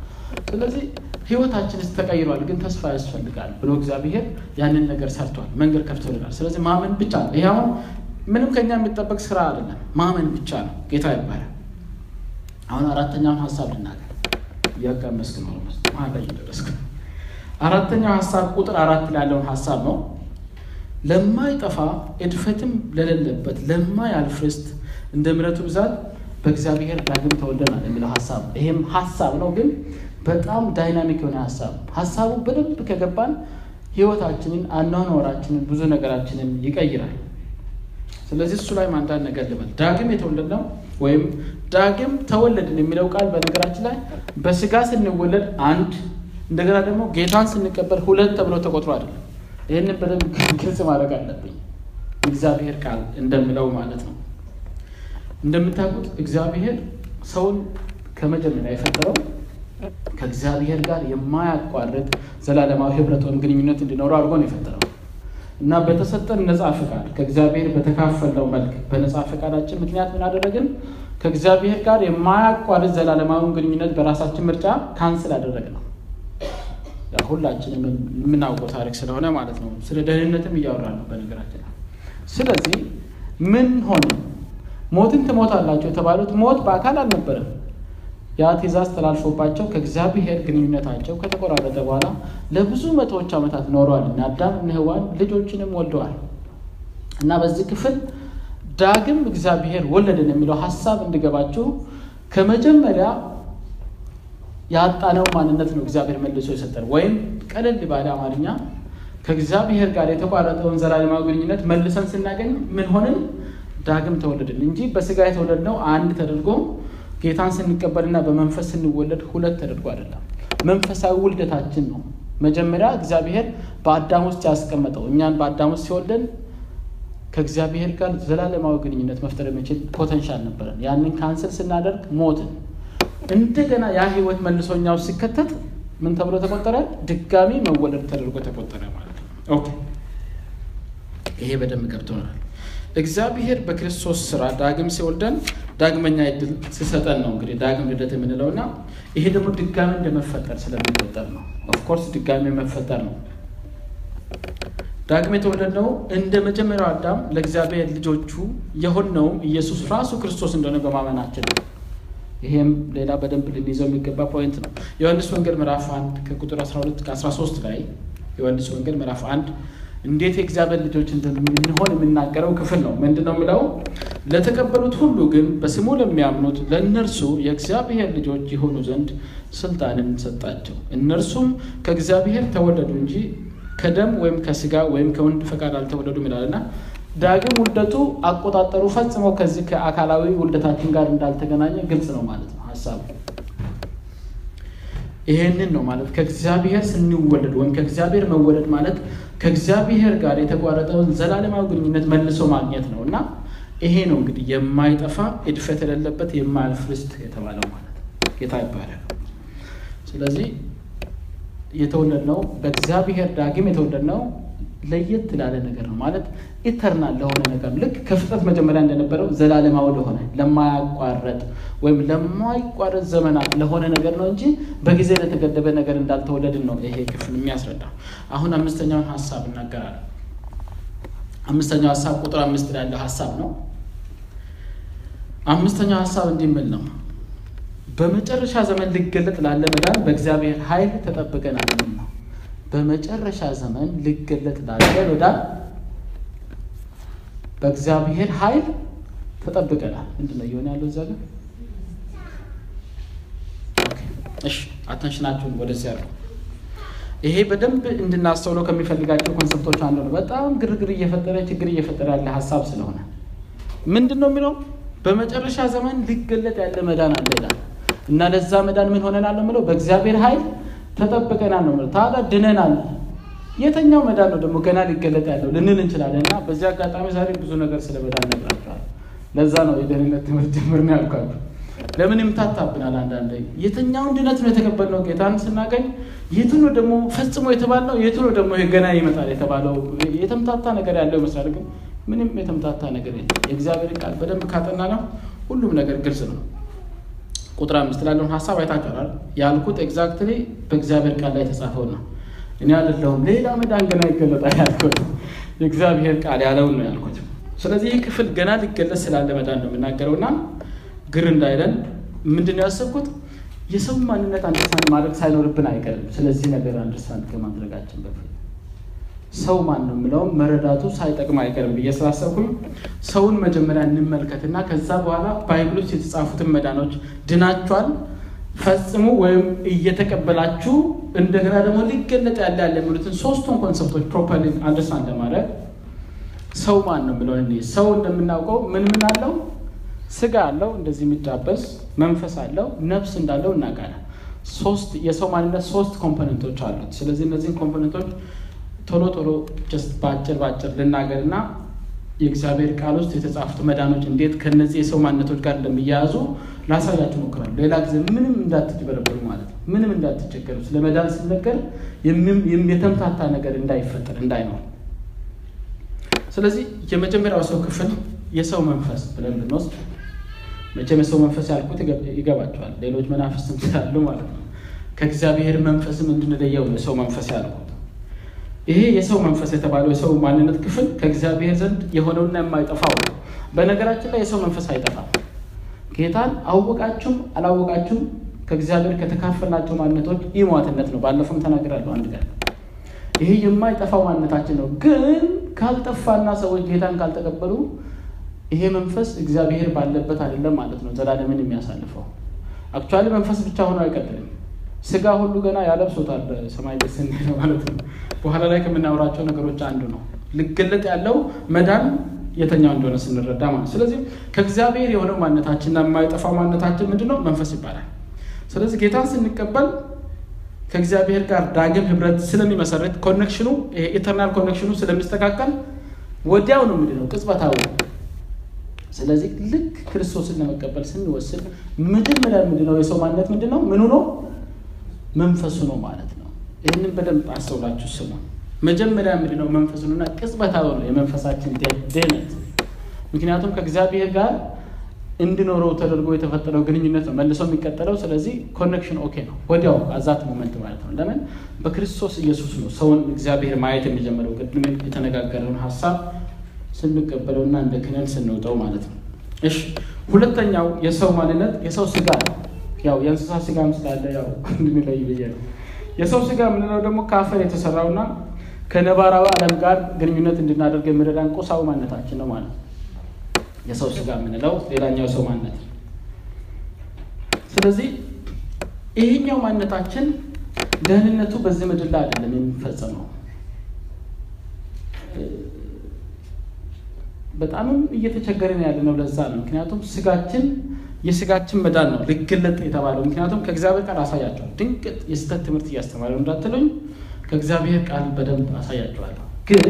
ስለዚህ ህይወታችንስ ተቀይሯል፣ ግን ተስፋ ያስፈልጋል ብሎ እግዚአብሔር ያንን ነገር ሰርቷል፣ መንገድ ከፍቶልናል። ስለዚህ ማመን ብቻ ነው። አሁን ምንም ከኛ የሚጠበቅ ስራ አይደለም፣ ማመን ብቻ ነው። ጌታ ይባላል። አሁን አራተኛውን ሀሳብ ልናገር። እያጋመስክ ነው መሀል ላይ እየደረስክ አራተኛው ሀሳብ ቁጥር አራት ላይ ያለውን ሀሳብ ነው። ለማይጠፋ እድፈትም ለሌለበት ለማያልፍ ርስት እንደ ምሕረቱ ብዛት በእግዚአብሔር ዳግም ተወልደናል የሚለው ሀሳብ ይሄም ሀሳብ ነው፣ ግን በጣም ዳይናሚክ የሆነ ሀሳብ ሀሳቡ በደንብ ከገባን ህይወታችንን፣ አኗኗራችንን፣ ብዙ ነገራችንን ይቀይራል። ስለዚህ እሱ ላይ አንዳንድ ነገር ልበል። ዳግም የተወለድ ነው ወይም ዳግም ተወለድን የሚለው ቃል በነገራችን ላይ በስጋ ስንወለድ አንድ፣ እንደገና ደግሞ ጌታን ስንቀበል ሁለት ተብሎ ተቆጥሮ አይደለም። ይህንን በደንብ ግልጽ ማድረግ አለብኝ። እግዚአብሔር ቃል እንደሚለው ማለት ነው። እንደምታውቁት እግዚአብሔር ሰውን ከመጀመሪያ የፈጠረው ከእግዚአብሔር ጋር የማያቋርጥ ዘላለማዊ ህብረት ወይም ግንኙነት እንዲኖረው አድርጎ ነው የፈጠረው እና በተሰጠን ነፃ ፈቃድ ከእግዚአብሔር በተካፈለው መልክ በነፃ ፈቃዳችን ምክንያት ምን አደረግን? ከእግዚአብሔር ጋር የማያቋርጥ ዘላለማዊውን ግንኙነት በራሳችን ምርጫ ካንስል አደረግ ነው። ሁላችንም የምናውቀው ታሪክ ስለሆነ ማለት ነው። ስለ ደህንነትም እያወራ ነው በነገራችን። ስለዚህ ምን ሆነ? ሞትን ትሞታላቸው የተባሉት ሞት በአካል አልነበረም። ያ ትእዛዝ ተላልፎባቸው ከእግዚአብሔር ግንኙነታቸው ከተቆራረጠ በኋላ ለብዙ መቶዎች ዓመታት ኖረዋል እና አዳም ሔዋን ልጆችንም ወልደዋል እና በዚህ ክፍል ዳግም እግዚአብሔር ወለደን የሚለው ሀሳብ እንዲገባችሁ ከመጀመሪያ ያጣነው ማንነት ነው እግዚአብሔር መልሶ የሰጠን ወይም ቀለል ባለ አማርኛ ከእግዚአብሔር ጋር የተቋረጠውን ዘላለማዊ ግንኙነት መልሰን ስናገኝ ምን ሆንን? ዳግም ተወለድን እንጂ በስጋ የተወለድነው አንድ ተደርጎ ጌታን ስንቀበልና በመንፈስ ስንወለድ ሁለት ተደርጎ አይደለም። መንፈሳዊ ውልደታችን ነው። መጀመሪያ እግዚአብሔር በአዳም ውስጥ ያስቀመጠው እኛን በአዳም ውስጥ ሲወልደን ከእግዚአብሔር ጋር ዘላለማዊ ግንኙነት መፍጠር የሚችል potential ነበረን። ያንን cancel ስናደርግ ሞትን። እንደገና ያ ህይወት መልሶኛው ሲከተት ምን ተብሎ ተቆጠረ? ድጋሚ መወለድ ተደርጎ ተቆጠረ ማለት ነው። ይሄ በደንብ ገብቶናል። እግዚአብሔር በክርስቶስ ስራ ዳግም ሲወልደን ዳግመኛ እድል ሲሰጠን ነው እንግዲህ ዳግም ልደት የምንለው እና ይሄ ደግሞ ድጋሚ እንደመፈጠር ስለሚቆጠር ነው። of course ድጋሚ መፈጠር ነው። ዳግም የተወለድነው እንደ መጀመሪያው አዳም ለእግዚአብሔር ልጆቹ የሆነውም ኢየሱስ ራሱ ክርስቶስ እንደሆነ በማመናችን ነው። ይሄም ሌላ በደንብ ልንይዘው የሚገባ ፖይንት ነው። ዮሐንስ ወንጌል ምዕራፍ 1 ከቁጥር 12 ከ13 ላይ ዮሐንስ ወንጌል ምዕራፍ 1 እንዴት የእግዚአብሔር ልጆች እንደምንሆን የሚናገረው ክፍል ነው። ምንድን ነው የሚለው? ለተቀበሉት ሁሉ ግን በስሙ ለሚያምኑት ለእነርሱ የእግዚአብሔር ልጆች የሆኑ ዘንድ ስልጣንን ሰጣቸው። እነርሱም ከእግዚአብሔር ተወለዱ እንጂ ከደም ወይም ከስጋ ወይም ከወንድ ፈቃድ አልተወለዱም ይላልና ዳግም ውልደቱ አቆጣጠሩ ፈጽሞ ከዚህ ከአካላዊ ውልደታችን ጋር እንዳልተገናኘ ግልጽ ነው ማለት ነው ሀሳቡ። ይሄንን ነው ማለት ከእግዚአብሔር ስንወለድ ወይም ከእግዚአብሔር መወለድ ማለት ከእግዚአብሔር ጋር የተቋረጠውን ዘላለማዊ ግንኙነት መልሶ ማግኘት ነው እና ይሄ ነው እንግዲህ የማይጠፋ እድፈት የሌለበት የማያልፍ ርስት የተባለው ማለት ጌታ ይባላል። ስለዚህ የተወለድነው በእግዚአብሔር ዳግም የተወለድነው ለየት ላለ ነገር ነው ማለት ኢተርናል ለሆነ ነገር ልክ ከፍጥረት መጀመሪያ እንደነበረው ዘላለማዊ ለሆነ ለማያቋረጥ ወይም ለማይቋረጥ ዘመናት ለሆነ ነገር ነው እንጂ በጊዜ ለተገደበ ነገር እንዳልተወለድን ነው ይሄ ክፍል የሚያስረዳው። አሁን አምስተኛውን ሀሳብ እናገራለን። አምስተኛው ሀሳብ ቁጥር አምስት ላይ ሀሳብ ነው። አምስተኛው ሀሳብ እንዲህ የሚል ነው በመጨረሻ ዘመን ሊገለጥ ላለ መዳን በእግዚአብሔር ኃይል ተጠብቀናል ነው። በመጨረሻ ዘመን ሊገለጥ ላለ መዳን በእግዚአብሔር ኃይል ተጠብቀናል። ምንድን ነው እየሆነ ያለው እዚያ ጋር? እሺ አተንሽናችሁን ወደዚህ ያለው ይሄ በደንብ እንድናስተውለው ከሚፈልጋቸው ኮንሰፕቶች አንዱ ነው። በጣም ግርግር እየፈጠረ ችግር እየፈጠረ ያለ ሀሳብ ስለሆነ ምንድን ነው የሚለው በመጨረሻ ዘመን ሊገለጥ ያለ መዳን አለ ይላል እና ለዛ መዳን ምን ሆነናል ነው የምለው በእግዚአብሔር ኃይል ተጠብቀናል ነው ታዲያ ድነናል። የተኛው መዳን ነው ደግሞ ገና ሊገለጥ ያለው ልንል እንችላለን። እና በዚህ አጋጣሚ ዛሬ ብዙ ነገር ስለ መዳን ነግራችኋል። ለዛ ነው የደህንነት ትምህርት ጀምር ነው ያልኳችሁ። ለምን ይምታታብናል? አንዳንዴ የትኛውን ድነት ነው የተቀበልነው ጌታን ስናገኝ፣ የቱ ነው ደግሞ ፈጽሞ የተባልነው፣ የቱ ነው ደግሞ ገና ይመጣል የተባለው? የተምታታ ነገር ያለው ይመስላል፣ ግን ምንም የተምታታ ነገር የለም። የእግዚአብሔር ቃል በደንብ ካጠናነው ሁሉም ነገር ግልጽ ነው። ቁጥር አምስት ላለውን ሀሳብ አይታችኋል። ያልኩት exactly በእግዚአብሔር ቃል ላይ የተጻፈው ነው። እኔ አይደለሁም ሌላ መዳን ገና ይገለጣል ያልኩት የእግዚአብሔር ቃል ያለውን ነው ያልኩት። ስለዚህ ይህ ክፍል ገና ሊገለጽ ስላለ መዳን ነው የምናገረው እና ግር እንዳይለን ምንድን ነው ያሰብኩት የሰው ማንነት understand ማድረግ ሳይኖርብን አይቀርም። ስለዚህ ነገር understand ከማድረጋችን በፊት ሰው ማን ነው የምለውም መረዳቱ ሳይጠቅም አይቀርም ብዬ ስላሰብኩኝ ሰውን መጀመሪያ እንመልከትና ከዛ በኋላ Bible ውስጥ የተጻፉትን መዳኖች ድናችኋል ፈጽሙ ወይም እየተቀበላችሁ እንደገና ደግሞ ሊገለጥ ያለ ያለ የሚሉትን ሶስቱን concept ኦች properly understand ለማድረግ ሰው ማን ነው ብለው እኔ ሰው እንደምናውቀው ምን ምን አለው? ስጋ አለው እንደዚህ የሚዳበስ መንፈስ አለው፣ ነፍስ እንዳለው እናውቃለን። ሶስት የሰው ማንነት ሶስት component ኦች አሉት። ስለዚህ እነዚህን component ኦች ቶሎ ቶሎ just በአጭር በአጭር ልናገር እና የእግዚአብሔር ቃል ውስጥ የተጻፉት መዳኖች እንዴት ከነዚህ የሰው ማንነቶች ጋር እንደሚያያዙ ላሳያችሁ እሞክራለሁ። ሌላ ጊዜ ምንም እንዳትጭበረበሩ ማለት ነው። ምንም እንዳትቸገሩ። ስለ መዳን ሲነገር የተምታታ ነገር እንዳይፈጠር እንዳይኖር። ስለዚህ የመጀመሪያው ሰው ክፍል የሰው መንፈስ ብለን ብንወስድ መቼም የሰው መንፈስ ያልኩት ይገባቸዋል። ሌሎች መናፍስትም ስላሉ ማለት ነው። ከእግዚአብሔር መንፈስም እንድንለየው የሰው መንፈስ ያልኩት። ይሄ የሰው መንፈስ የተባለው የሰው ማንነት ክፍል ከእግዚአብሔር ዘንድ የሆነውና የማይጠፋው ነው። በነገራችን ላይ የሰው መንፈስ አይጠፋም። ጌታን አወቃችሁም አላወቃችሁም ከእግዚአብሔር ከተካፈልናቸው ማንነቶች ኢሟትነት ነው። ባለፈውም ተናግራለሁ አንድ ቀን። ይሄ የማይጠፋው ማንነታችን ነው። ግን ካልጠፋና ሰዎች ጌታን ካልተቀበሉ ይሄ መንፈስ እግዚአብሔር ባለበት አይደለም ማለት ነው ዘላለምን የሚያሳልፈው። actually መንፈስ ብቻ ሆኖ አይቀጥልም። ስጋ ሁሉ ገና ያለብሶታል በሰማይ ስንሄድ ማለት ነው። በኋላ ላይ ከምናወራቸው ነገሮች አንዱ ነው። ሊገለጥ ያለው መዳን የትኛው እንደሆነ ስንረዳ ማለት ስለዚህ ከእግዚአብሔር የሆነው ማንነታችንና የማይጠፋው ማንነታችን ምንድን ነው? መንፈስ ይባላል። ስለዚህ ጌታን ስንቀበል ከእግዚአብሔር ጋር ዳግም ህብረት ስለሚመሰረት connection ኑ eternal connection ኑ ስለሚስተካከል ወዲያው ነው ምንድን ነው ቅጽበታዊ ስለዚህ ልክ ክርስቶስን ለመቀበል ስንወስን መጀመሪያ ምንድነው የሰው ማንነት ምንድን ነው? ምኑ ነው? መንፈሱ ነው ማለት ነው። ይህንን በደንብ አስተውላችሁ ስሙ። መጀመሪያ ምንድነው? መንፈሱ ነውና ቅጽበታዊ ነው የመንፈሳችን ድህነት። ምክንያቱም ከእግዚአብሔር ጋር እንዲኖረው ተደርጎ የተፈጠረው ግንኙነት ነው መልሶ የሚቀጠለው። ስለዚህ connection okay ነው ወዲያው at that moment ማለት ነው። ለምን በክርስቶስ ኢየሱስ ነው ሰውን እግዚአብሔር ማየት የሚጀምረው። ቅድም የተነጋገረውን ሀሳብ ስንቀበለውና እንደ ክህነት ስንወጣው ማለት ነው። እሺ ሁለተኛው የሰው ማንነት የሰው ስጋ ነው። ያው የእንስሳ ስጋም ስላለ ያው እንድንለይ ብዬ ነው። የሰው ስጋ የምንለው ደግሞ ከአፈር የተሰራውና ከነባራዊ ዓለም ጋር ግንኙነት እንድናደርግ የሚረዳን ቁሳዊ ማንነታችን ነው ማለት ነው። የሰው ስጋ የምንለው ሌላኛው የሰው ማንነት ስለዚህ ይሄኛው ማንነታችን ደህንነቱ በዚህ ምድር ላይ አይደለም የሚፈጸመው በጣምም እየተቸገርን ያለ ነው። ለዛ ነው ምክንያቱም ስጋችን የስጋችን መዳን ነው ሊገለጥ የተባለው። ምክንያቱም ከእግዚአብሔር ቃል አሳያቸዋል። ድንቅ የስህተት ትምህርት እያስተማረው እንዳትሉኝ ከእግዚአብሔር ቃል በደንብ አሳያቸዋለሁ። ግን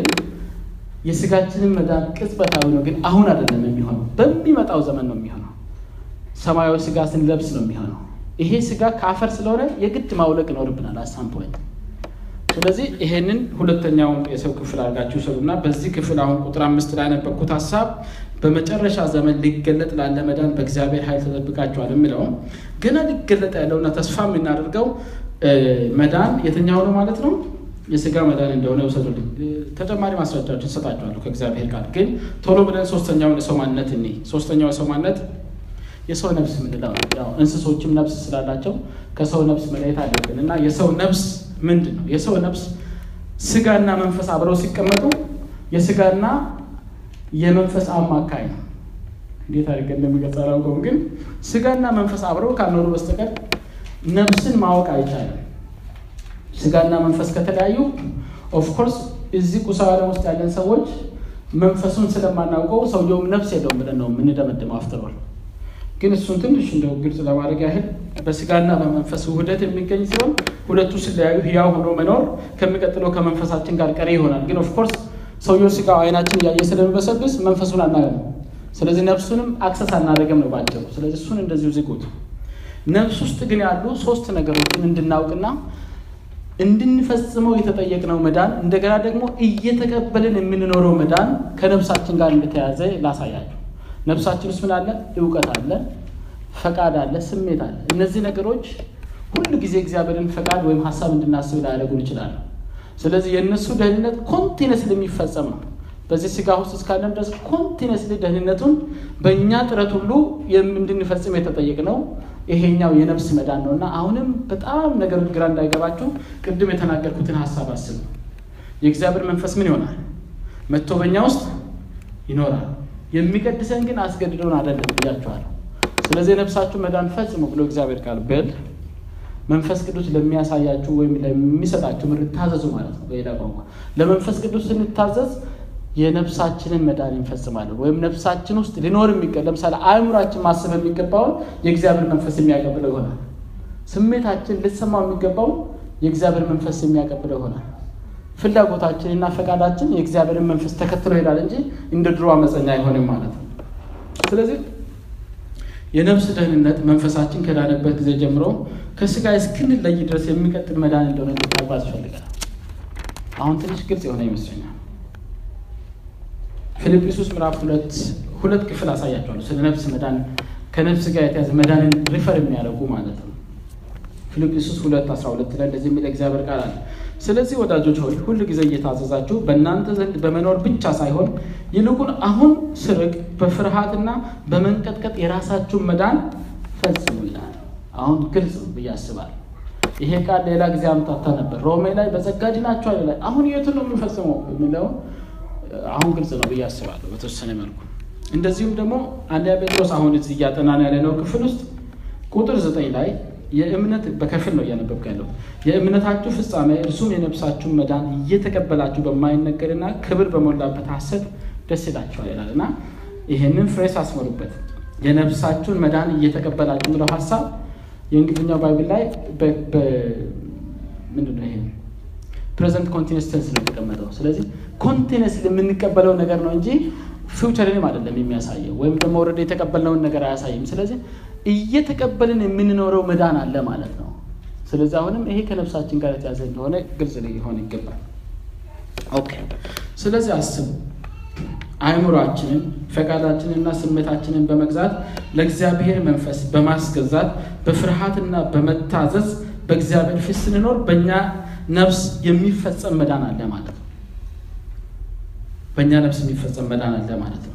የስጋችንን መዳን ቅጽበታዊ ነው። ግን አሁን አይደለም የሚሆነው፣ በሚመጣው ዘመን ነው የሚሆነው። ሰማያዊ ስጋ ስንለብስ ነው የሚሆነው። ይሄ ስጋ ከአፈር ስለሆነ የግድ ማውለቅ ይኖርብናል አሳም ስለዚህ ይሄንን ሁለተኛውን የሰው ክፍል አድርጋችሁ ስሩና በዚህ ክፍል አሁን ቁጥር አምስት ላይ ያነበብኩት ሀሳብ በመጨረሻ ዘመን ሊገለጥ ላለ መዳን በእግዚአብሔር ኃይል ተጠብቃችኋል የሚለውም ገና ሊገለጥ ያለውና ተስፋ የምናደርገው መዳን የትኛው ነው ማለት ነው? የስጋ መዳን እንደሆነ ውሰዱልኝ። ተጨማሪ ማስረጃዎችን ሰጣችኋለሁ ከእግዚአብሔር ቃል። ግን ቶሎ ብለን ሶስተኛውን የሰው ማንነት እኔ ሶስተኛው የሰው ማንነት የሰው ነፍስ ምንለው እንስሶችም ነፍስ ስላላቸው ከሰው ነፍስ መለየት አለብን እና የሰው ነፍስ ምንድን ነው? የሰው ነፍስ ስጋና መንፈስ አብረው ሲቀመጡ የስጋና የመንፈስ አማካይ ነው። እንዴት አድርገን እንደሚገልጽ አላውቀውም፣ ግን ስጋና መንፈስ አብረው ካልኖሩ በስተቀር ነፍስን ማወቅ አይቻልም። ስጋና መንፈስ ከተለያዩ of course እዚህ ቁሳዊ ዓለም ውስጥ ያለን ሰዎች መንፈሱን ስለማናውቀው ሰውየውም ነፍስ የለውም ብለን ነው የምንደመድመው አፍጥሯል። ግን እሱን ትንሽ እንደው ግልጽ ለማድረግ ያህል በስጋና በመንፈስ ውህደት የሚገኝ ሲሆን ሁለቱ ሲለያዩ ህያው ሆኖ መኖር ከሚቀጥለው ከመንፈሳችን ጋር ቀሪ ይሆናል። ግን of course ሰውየው ስጋው አይናችን እያየ ስለሚበሰብስ መንፈሱን አናገም። ስለዚህ ነፍሱንም access አናደርግም ነው ባጭሩ። ስለዚህ እሱን እንደዚሁ ዝጉት። ነፍስ ውስጥ ግን ያሉ ሶስት ነገሮችን እንድናውቅና እንድንፈጽመው የተጠየቅነው መዳን እንደገና ደግሞ እየተቀበልን የምንኖረው መዳን ከነፍሳችን ጋር እንደተያዘ ላሳያችሁ። ነፍሳችን ውስጥ ምን አለ? እውቀት አለ፣ ፈቃድ አለ፣ ስሜት አለ። እነዚህ ነገሮች ሁሉ ጊዜ እግዚአብሔርን ፈቃድ ወይም ሀሳብ እንድናስብ ላያደርጉን ይችላሉ። ስለዚህ የእነሱ ደህንነት continuously የሚፈጸም ነው። በዚህ ስጋ ውስጥ እስካለን ድረስ continuously ደህንነቱን በእኛ ጥረት ሁሉ እንድንፈጽም የተጠየቅነው ነው። ይሄኛው የነፍስ መዳን ነው እና አሁንም በጣም ነገር ግራ እንዳይገባችሁ ቅድም የተናገርኩትን ሀሳብ አስቡ። የእግዚአብሔር መንፈስ ምን ይሆናል? መጥቶ በእኛ ውስጥ ይኖራል። የሚቀድሰን ግን አስገድደውን አይደለም ብያችኋለሁ። ስለዚህ የነፍሳችሁ መዳን ፈጽሞ ብሎ እግዚአብሔር ቃል በል መንፈስ ቅዱስ ለሚያሳያችሁ ወይም ለሚሰጣችሁ ምሪት ታዘዙ ማለት ነው። በሌላ ቋንቋ ለመንፈስ ቅዱስ ስንታዘዝ የነፍሳችንን መዳን እንፈጽማለን። ወይም ነፍሳችን ውስጥ ሊኖር የሚገ ለምሳሌ አእምሯችን ማሰብ የሚገባውን የእግዚአብሔር መንፈስ የሚያቀብለው ይሆናል። ስሜታችን ልትሰማው የሚገባውን የእግዚአብሔር መንፈስ የሚያቀብለው ይሆናል። ፍላጎታችንና ፈቃዳችን የእግዚአብሔርን መንፈስ ተከትሎ ይሄዳል እንጂ እንደ ድሮ አመፀኛ አይሆንም ማለት ነው። ስለዚህ የነፍስ ደህንነት መንፈሳችን ከዳነበት ጊዜ ጀምሮ ከስጋ እስክንለይ ድረስ የሚቀጥል መዳን እንደሆነ እንድታውቁ ያስፈልጋል። አሁን ትንሽ ግልጽ የሆነ ይመስለኛል። ፊልጵስዩስ ምዕራፍ ሁለት ሁለት ክፍል አሳያችኋለሁ ስለ ነፍስ መዳን ከነፍስ ጋር የተያዘ መዳንን refer የሚያደርጉ ማለት ነው። ፊልጵስዩስ ሁለት አስራ ሁለት ላይ እንደዚህ የሚል እግዚአብሔር ቃል አለ። ስለዚህ ወዳጆች ሆይ ሁል ጊዜ እየታዘዛችሁ በእናንተ ዘንድ በመኖር ብቻ ሳይሆን ይልቁን አሁን ስርቅ በፍርሃትና በመንቀጥቀጥ የራሳችሁን መዳን ፈጽሙ ይላል። አሁን ግልጽ ብዬ አስባለሁ። ይሄ ቃል ሌላ ጊዜ አምታታ ነበር። ሮሜ ላይ በጸጋ ድናችኋል ይላል። አሁን የቱን ነው የምንፈጽመው የሚለው አሁን ግልጽ ነው ብዬ አስባለሁ በተወሰነ መልኩ። እንደዚሁም ደግሞ አንደኛ ጴጥሮስ አሁን እዚህ እያጠናን ያለነው ክፍል ውስጥ ቁጥር ዘጠኝ ላይ የእምነት በከፊል ነው እያነበብኩ ያለው የእምነታችሁ ፍጻሜ እርሱም የነፍሳችሁን መዳን እየተቀበላችሁ በማይነገርና ክብር በሞላበት ሐሴት ደስ ይላችኋል ይላል እና ይህንን phrase አስምሩበት። የነፍሳችሁን መዳን እየተቀበላችሁ የሚለው ሀሳብ የእንግሊዝኛው Bible ላይ ምንድን ነው ይሄ present continuous tense ነው የተቀመጠው። ስለዚህ continuous የምንቀበለው ነገር ነው እንጂ future ንም አይደለም የሚያሳየው ወይም ደግሞ already የተቀበልነውን ነገር አያሳይም። ስለዚህ እየተቀበልን የምንኖረው መዳን አለ ማለት ነው። ስለዚህ አሁንም ይሄ ከነፍሳችን ጋር የተያዘ እንደሆነ ግልጽ ሊሆን ይገባል። okay። ስለዚህ አስቡ፣ አእምሯችንን ፈቃዳችንንና ስሜታችንን በመግዛት ለእግዚአብሔር መንፈስ በማስገዛት በፍርሃትና በመታዘዝ በእግዚአብሔር ፊት ስንኖር በእኛ ነፍስ የሚፈጸም መዳን አለ ማለት ነው። በእኛ ነፍስ የሚፈጸም መዳን አለ ማለት ነው።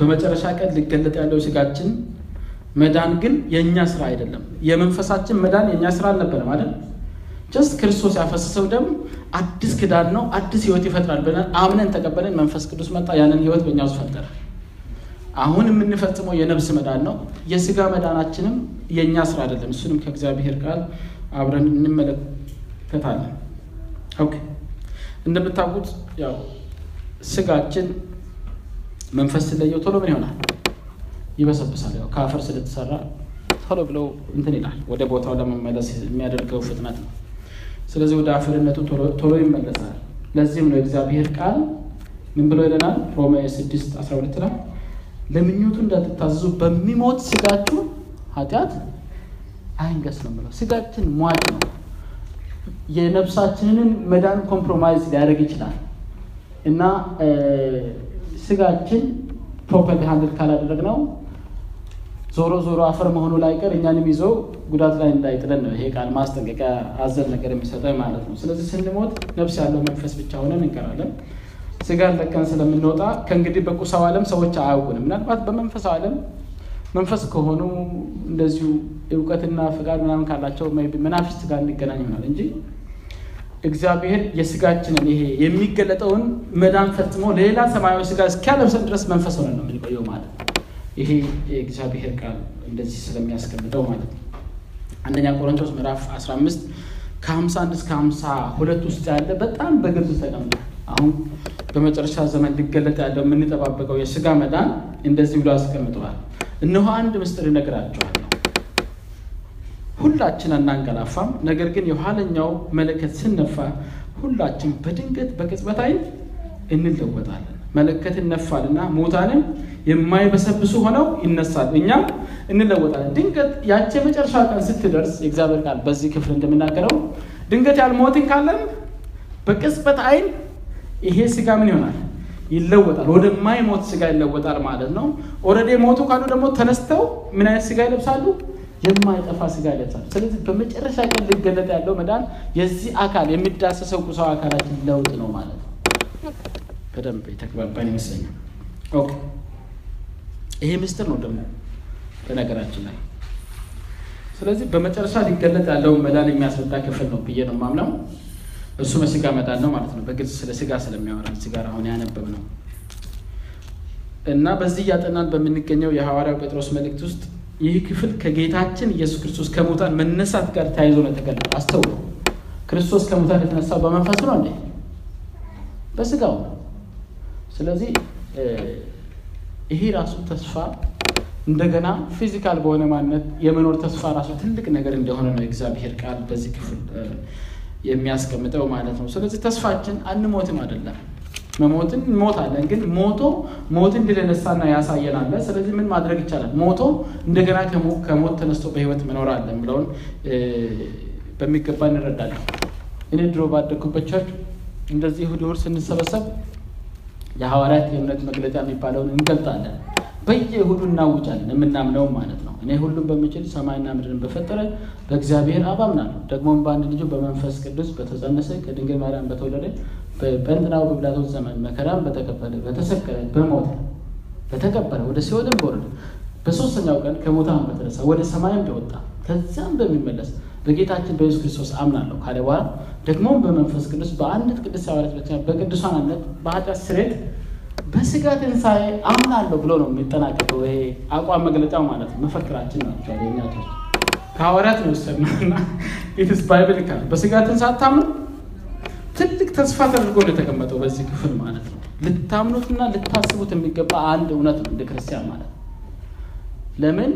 በመጨረሻ ቀን ሊገለጥ ያለው ስጋችን መዳን ግን የእኛ ስራ አይደለም። የመንፈሳችን መዳን የእኛ ስራ አልነበረም አይደል? just ክርስቶስ ያፈሰሰው ደም አዲስ ኪዳን ነው፣ አዲስ ህይወት ይፈጥራል ብለን አምነን ተቀበለን። መንፈስ ቅዱስ መጣ፣ ያንን ህይወት በእኛ ውስጥ ፈጠረ። አሁን የምንፈጽመው የነፍስ መዳን ነው። የስጋ መዳናችንም የእኛ ስራ አይደለም። እሱንም ከእግዚአብሔር ቃል አብረን እንመለከታለን። እንደምታውቁት ያው ስጋችን መንፈስ ስለየው ቶሎ ምን ይሆናል? ይበሰብሳል። ያው ከአፈር ስለተሰራ ቶሎ ብለው እንትን ይላል። ወደ ቦታው ለመመለስ የሚያደርገው ፍጥነት ነው። ስለዚህ ወደ አፈርነቱ ቶሎ ይመለሳል። ለዚህም ነው እግዚአብሔር ቃል ምን ብሎ ይለናል? ሮሜ ስድስት አስራ ሁለት ላይ ለምኞቱ እንዳትታዘዙ በሚሞት ስጋችሁ ኃጢአት አይንገስ ነው ብለው። ስጋችን ሟች ነው። የነፍሳችንን መዳን compromise ሊያደርግ ይችላል እና ስጋችን properly handle ካላደረግነው ዞሮ ዞሮ አፈር መሆኑ ላይ ቀር እኛንም ይዞ ጉዳት ላይ እንዳይጥለን ነው ይሄ ቃል ማስጠንቀቂያ አዘል ነገር የሚሰጠን ማለት ነው። ስለዚህ ስንሞት ነፍስ ያለው መንፈስ ብቻ ሆነን እንቀራለን። ስጋን ለቀን ስለምንወጣ ከእንግዲህ በቁሳው ዓለም ሰዎች አያውቁንም። ምናልባት በመንፈሳዊ ዓለም መንፈስ ከሆኑ እንደዚሁ እውቀትና ፍቃድ ምናምን ካላቸው መናፍስት ጋር እንገናኝ ይሆናል እንጂ እግዚአብሔር የስጋችንን ይሄ የሚገለጠውን መዳን ፈጽሞ ሌላ ሰማያዊ ስጋ እስኪያለብሰን ድረስ መንፈስ ሆነን ነው የምንቆየው ማለት ነው። ይሄ የእግዚአብሔር ቃል እንደዚህ ስለሚያስቀምጠው ማለት ነው። አንደኛ ቆሮንቶስ ምዕራፍ 15 ከ51 እስከ 52 ውስጥ ያለ በጣም በግልጽ ተቀምጧል። አሁን በመጨረሻ ዘመን ሊገለጥ ያለው የምንጠባበቀው የስጋ መዳን እንደዚህ ብሎ አስቀምጠዋል። እነሆ አንድ ምስጢር እነግራችኋለሁ፣ ሁላችን አናንቀላፋም፣ ነገር ግን የኋለኛው መለከት ስነፋ ሁላችን በድንገት በቅጽበት ዓይን እንለወጣለን። መለከት ይነፋልና ሙታንም የማይበሰብሱ ሆነው ይነሳል፣ እኛም እንለወጣለን። ድንገት ያቺ የመጨረሻ ቀን ስትደርስ የእግዚአብሔር ቃል በዚህ ክፍል እንደምናገረው ድንገት ያልሞትን ካለን በቅጽበት ዓይን ይሄ ስጋ ምን ይሆናል? ይለወጣል። ወደማይሞት ስጋ ይለወጣል ማለት ነው። already ሞቱ ካሉ ደግሞ ተነስተው ምን አይነት ስጋ ይለብሳሉ? የማይጠፋ ስጋ ይለብሳሉ። ስለዚህ በመጨረሻ ቀን ሊገለጥ ያለው መዳን የዚህ አካል የሚዳሰሰው ቁሳዊ አካላችን ለውጥ ነው ማለት ነው። በደንብ የተግባባን ይመስለኛል። ይሄ ምስጢር ነው ደግሞ በነገራችን ላይ። ስለዚህ በመጨረሻ ሊገለጥ ያለውን መዳን የሚያስረዳ ክፍል ነው ብዬ ነው የማምነው። እሱ በስጋ መዳን ነው ማለት ነው። በግልጽ ስለ ስጋ ስለሚያወራ ጋር አሁን ያነበብ ነው እና በዚህ እያጠናን በምንገኘው የሐዋርያው ጴጥሮስ መልእክት ውስጥ ይህ ክፍል ከጌታችን ኢየሱስ ክርስቶስ ከሙታን መነሳት ጋር ተያይዞ ነው የተገለጠ። አስተውሉ። ክርስቶስ ከሙታን የተነሳው በመንፈሱ ነው እንዴ? በስጋው ነው። ስለዚህ ይሄ ራሱ ተስፋ እንደገና physical በሆነ ማንነት የመኖር ተስፋ ራሱ ትልቅ ነገር እንደሆነ ነው የእግዚአብሔር ቃል በዚህ ክፍል የሚያስቀምጠው ማለት ነው። ስለዚህ ተስፋችን አንሞትም አይደለም መሞትን እንሞታለን፣ ግን ሞቶ ሞትን ድል ያሳየናል። ስለዚህ ምን ማድረግ ይቻላል? ሞቶ እንደገና ከሞት ተነስቶ በህይወት መኖር ብለውን በሚገባ እንረዳለን። እኔ ድሮ ባደግኩበት church እንደዚህ እሑድ ስንሰበሰብ የሐዋርያት የእምነት መግለጫ የሚባለውን እንገልጣለን። በየእሑዱ እናውጃለን፣ የምናምነውም ማለት ነው። እኔ ሁሉም በሚችል ሰማይና ምድርን በፈጠረ በእግዚአብሔር አብ አምናለሁ፣ ደግሞም በአንድ ልጁ በመንፈስ ቅዱስ በተጸነሰ ከድንግል ማርያም በተወለደ በጰንጤናዊው በጲላጦስ ዘመን መከራን በተቀበለ በተሰቀለ በሞተ በተቀበረ ወደ ሲኦልም በወረደ በሶስተኛው ቀን ከሙታን በተነሳ ወደ ሰማይም እንደወጣ ከዚያም በሚመለስ በጌታችን በኢየሱስ ክርስቶስ አምናለሁ ካለ በኋላ ደግሞም በመንፈስ ቅዱስ በአንዲት ቅድስት ሐዋርያት በቅዱሳን አንድነት በኃጢአት ስርየት በስጋ ትንሣኤ አምናለሁ ብሎ ነው የሚጠናቀቀው። ይሄ አቋም መግለጫው ማለት ነው፣ መፈክራችን ናቸው። የኛ ከሐዋርያት ነው የወሰድነው it's biblical በስጋ ትንሣኤ አታምኑ ትልቅ ተስፋ ተደርጎ የተቀመጠው በዚህ ክፍል ማለት ነው። ልታምኑትና ልታስቡት የሚገባ አንድ እውነት ነው እንደ ክርስቲያን ማለት ነው። ለምን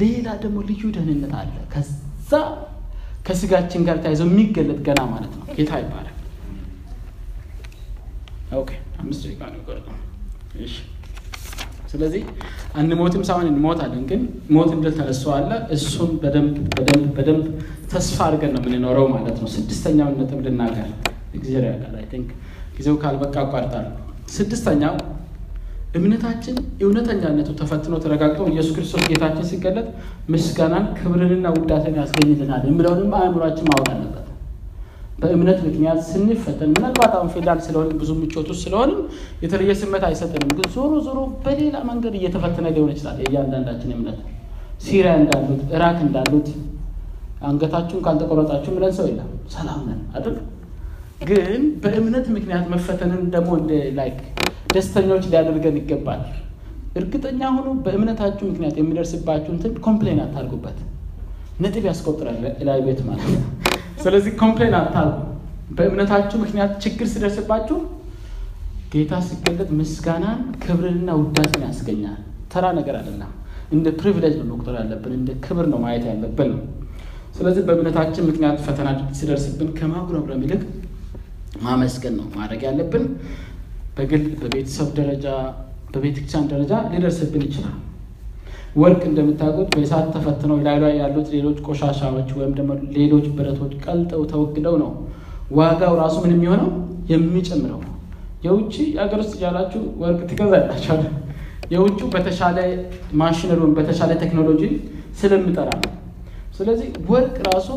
ሌላ ደግሞ ልዩ ደህንነት አለ ከዛ ከስጋችን ጋር ተያይዘው የሚገለጥ ገና ማለት ነው። ጌታ ይባላል። OK አምስት ደቂቃ ነው ስለዚህ አንሞትም ሳይሆን እንሞታለን፣ ግን ሞትን ድል ተነስቶ አለ እሱን በደንብ በደንብ በደንብ ተስፋ አድርገን ነው የምንኖረው ማለት ነው። ስድስተኛውን ነጥብ ልናገር እግዚአብሔር ያውቃል። I think ጊዜው ካልበቃ አቋርጣለሁ። ስድስተኛው እምነታችን እውነተኛነቱ ተፈትኖ ተረጋግጦ ኢየሱስ ክርስቶስ ጌታችን ሲገለጥ ምስጋናን ክብርንና ውዳሴን ያስገኝልናል የሚለውንም አእምሯችን ማወቅ አለበት። በእምነት ምክንያት ስንፈተን ምናልባት አሁን ፌዳል ስለሆን ብዙ ምቾቱ ስለሆንም የተለየ ስሜት አይሰጥንም። ግን ዞሮ ዞሮ በሌላ መንገድ እየተፈተነ ሊሆን ይችላል። የእያንዳንዳችን እምነት ሲሪያ እንዳሉት ኢራክ እንዳሉት አንገታችሁን ካልተቆረጣችሁ ብለን ሰው የለም ሰላም ነን አይደል? ግን በእምነት ምክንያት መፈተንን ደግሞ like ደስተኞች ሊያደርገን ይገባል። እርግጠኛ ሆኖ በእምነታችሁ ምክንያት የሚደርስባችሁ እንትን complain አታርጉበት። ነጥብ ያስቆጥራል ላይ ቤት ማለት ነው። ስለዚህ complain አታርጉ። በእምነታችሁ ምክንያት ችግር ሲደርስባችሁ ጌታ ሲገለጥ ምስጋናን ክብርንና ውዳሴን ያስገኛል። ተራ ነገር አይደለም። እንደ ፕሪቪሌጅ ነው መቁጠር ያለብን፣ እንደ ክብር ነው ማየት ያለብን ስለዚህ በእምነታችን ምክንያት ፈተና ሲደርስብን ከማጉረምረም ይልቅ ማመስገን ነው ማድረግ ያለብን። በግል በቤተሰብ ደረጃ በቤተክርስቲያን ደረጃ ሊደርስብን ይችላል። ወርቅ እንደምታውቁት በእሳት ተፈትነው ላይ ላይ ያሉት ሌሎች ቆሻሻዎች ወይም ደግሞ ሌሎች ብረቶች ቀልጠው ተወግደው ነው ዋጋው ራሱ ምን የሚሆነው የሚጨምረው። የውጭ የሀገር ውስጥ እያላችሁ ወርቅ ትገዛላችኋል። የውጭ በተሻለ ማሽነሪውን በተሻለ ቴክኖሎጂ ስለሚጠራ ነው። ስለዚህ ወርቅ ራሱ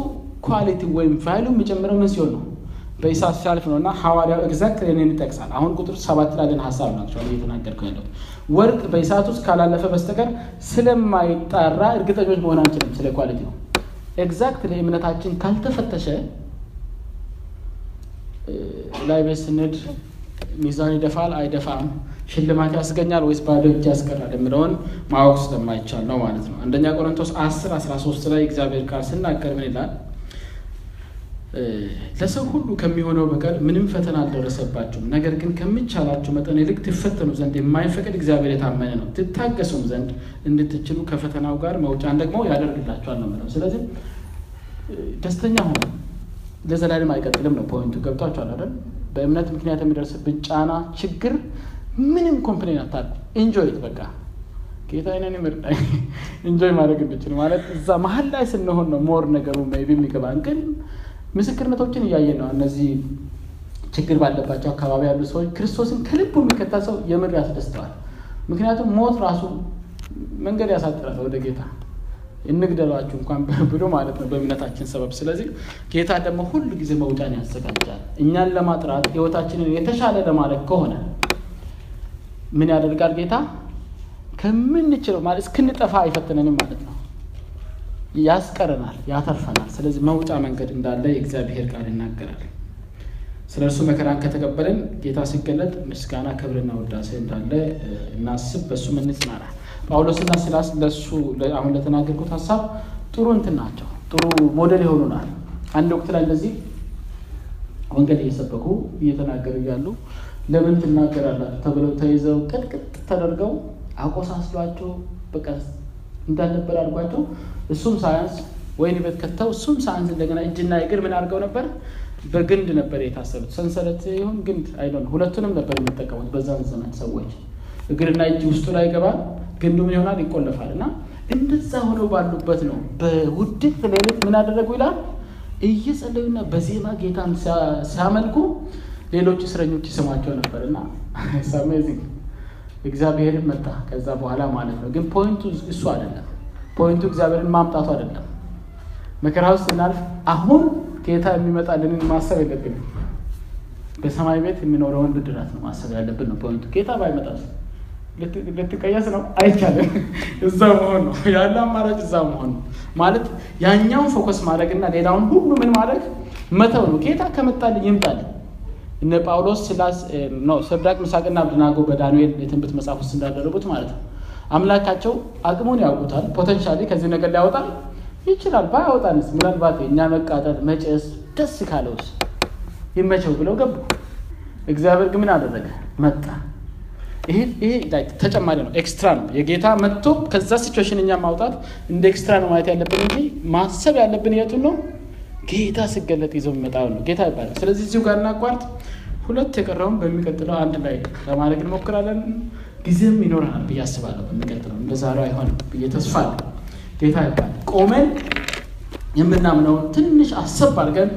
quality ወይም value የሚጨምረው ምን ሲሆን ነው? በእሳት ሲያልፍ ነው። እና ሐዋርያው exact ይሄን ይጠቅሳል። አሁን ቁጥር ሰባት ላለን ሀሳብ ናቸው እየተናገርኩ ያለው ወርቅ በእሳት ውስጥ ካላለፈ በስተቀር ስለማይጣራ እርግጠኞች መሆን አንችልም ስለ quality ነው። exactly እምነታችን ካልተፈተሸ ላይ ቤት ሚዛን ይደፋል አይደፋም፣ ሽልማት ያስገኛል ወይስ ባዶ እጅ ያስቀራል የሚለውን ማወቅ ስለማይቻል ነው ማለት ነው። አንደኛ ቆሮንቶስ አስር አስራ ሶስት ላይ እግዚአብሔር ቃል ስናገር ምን ይላል? ለሰው ሁሉ ከሚሆነው በቀር ምንም ፈተና አልደረሰባችሁም። ነገር ግን ከሚቻላችሁ መጠን ይልቅ ትፈተኑ ዘንድ የማይፈቅድ እግዚአብሔር የታመነ ነው። ትታገሱም ዘንድ እንድትችሉ ከፈተናው ጋር መውጫን ደግሞ ያደርግላችኋል ነው የምለው። ስለዚህ ደስተኛ ሆኑ ለዘላለም አይቀጥልም ነው point ኡ። ገብቷችኋል አይደል? በእምነት ምክንያት የሚደርስብን ጫና፣ ችግር ምንም complain አታርጉ። enjoy በቃ ጌታ ይሄን ይመርዳኝ enjoy ማድረግ እንድችል ማለት እዛ መሀል ላይ ስንሆን ነው more ነገሩ ቢ የሚገባን ግን ምስክርነቶችን እያየን ነው። እነዚህ ችግር ባለባቸው አካባቢ ያሉ ሰዎች ክርስቶስን ከልቡ የሚከተል ሰው የምር ያስደስተዋል። ምክንያቱም ሞት ራሱ መንገድ ያሳጥራል ወደ ጌታ እንግደሏችሁ እንኳን ብሎ ማለት ነው በእምነታችን ሰበብ። ስለዚህ ጌታ ደግሞ ሁሉ ጊዜ መውጫን ያዘጋጃል። እኛን ለማጥራት ህይወታችንን የተሻለ ለማድረግ ከሆነ ምን ያደርጋል ጌታ? ከምንችለው ማለት እስክንጠፋ አይፈትነንም ማለት ነው ያስቀረናል፣ ያተርፈናል። ስለዚህ መውጫ መንገድ እንዳለ የእግዚአብሔር ቃል ይናገራል። ስለ እርሱ መከራን ከተቀበልን ጌታ ሲገለጥ ምስጋና ክብርና ውዳሴ እንዳለ እናስብ፣ በእሱም እንጽናና። ጳውሎስና ሲላስ ለሱ አሁን ለተናገርኩት ሀሳብ ጥሩ እንትን ናቸው፣ ጥሩ ሞዴል ይሆኑናል። አንድ ወቅት ላይ እንደዚህ ወንጌል እየሰበኩ እየተናገሩ እያሉ ለምን ትናገራላችሁ ተብለው ተይዘው ቅጥቅጥ ተደርገው አቆሳስሏቸው በቃ እንዳልነበር አድርጓቸው እሱም ሳያንስ ወይን ቤት ከተው እሱም ሳያንስ እንደገና እጅና እግር ምን አድርገው ነበር በግንድ ነበር የታሰሩት። ሰንሰለት ይሁን ግንድ አይዶን ሁለቱንም ነበር የሚጠቀሙት በዛን ዘመን ሰዎች። እግርና እጅ ውስጡ ላይ ይገባል፣ ግንዱ ምን ይሆናል ይቆለፋል። እና እንደዛ ሆነው ባሉበት ነው በውድቅት ሌሊት ምን አደረጉ ይላል እየጸለዩና በዜማ ጌታን ሲያመልኩ ሌሎች እስረኞች ይሰማቸው ነበር እና amazing እግዚአብሔርን መጣ ከዛ በኋላ ማለት ነው። ግን point ኡ እሱ አይደለም። point ኡ እግዚአብሔርን ማምጣቱ አይደለም። መከራ ውስጥ ስናልፍ አሁን ጌታ የሚመጣልንን ማሰብ የለብንም። በሰማይ ቤት የሚኖረውን ብድራት ነው ማሰብ ያለብን ነው point ኡ። ጌታ ባይመጣስ ልትቀየስ ነው አይቻልም። እዛ መሆን ነው ያለ አማራጭ፣ እዛ መሆን ነው ማለት ያኛውን focus ማድረግና ሌላውን ሁሉ ምን ማድረግ መተው ነው። ጌታ ከመጣልን ይምጣልን። እነ ጳውሎስ ሲላስ ነው ሰድራቅ ሚሳቅና አብደናጎ በዳንኤል የትንቢት መጽሐፍ ውስጥ እንዳደረጉት ማለት ነው። አምላካቸው አቅሙን ያውቁታል። potentially ከዚህ ነገር ሊያወጣል ይችላል። ባያወጣንስ ምናልባት የእኛ መቃጠል መጨስ ደስ ካለውስ ይመቸው ብለው ገቡ። እግዚአብሔር ግን ምን አደረገ? መጣ። ይሄ ተጨማሪ ነው፣ extra ነው። የጌታ መጥቶ ከዛ situation እኛ ማውጣት እንደ extra ነው ማየት ያለብን እንጂ ማሰብ ያለብን የቱን ነው? ጌታ ሲገለጥ ይዘው የሚመጣው ነው ጌታ ይባላል። ስለዚህ እዚሁ ጋር እናቋርጥ። ሁለት የቀረውን በሚቀጥለው አንድ ላይ ለማድረግ እንሞክራለን። ጊዜም ይኖረናል ብዬ አስባለሁ። በሚቀጥለው እንደ ዛሬው አይሆንም ብዬ ተስፋ ጌታ ይባላል። ቆመን የምናምነውን ትንሽ አሰብ አድርገን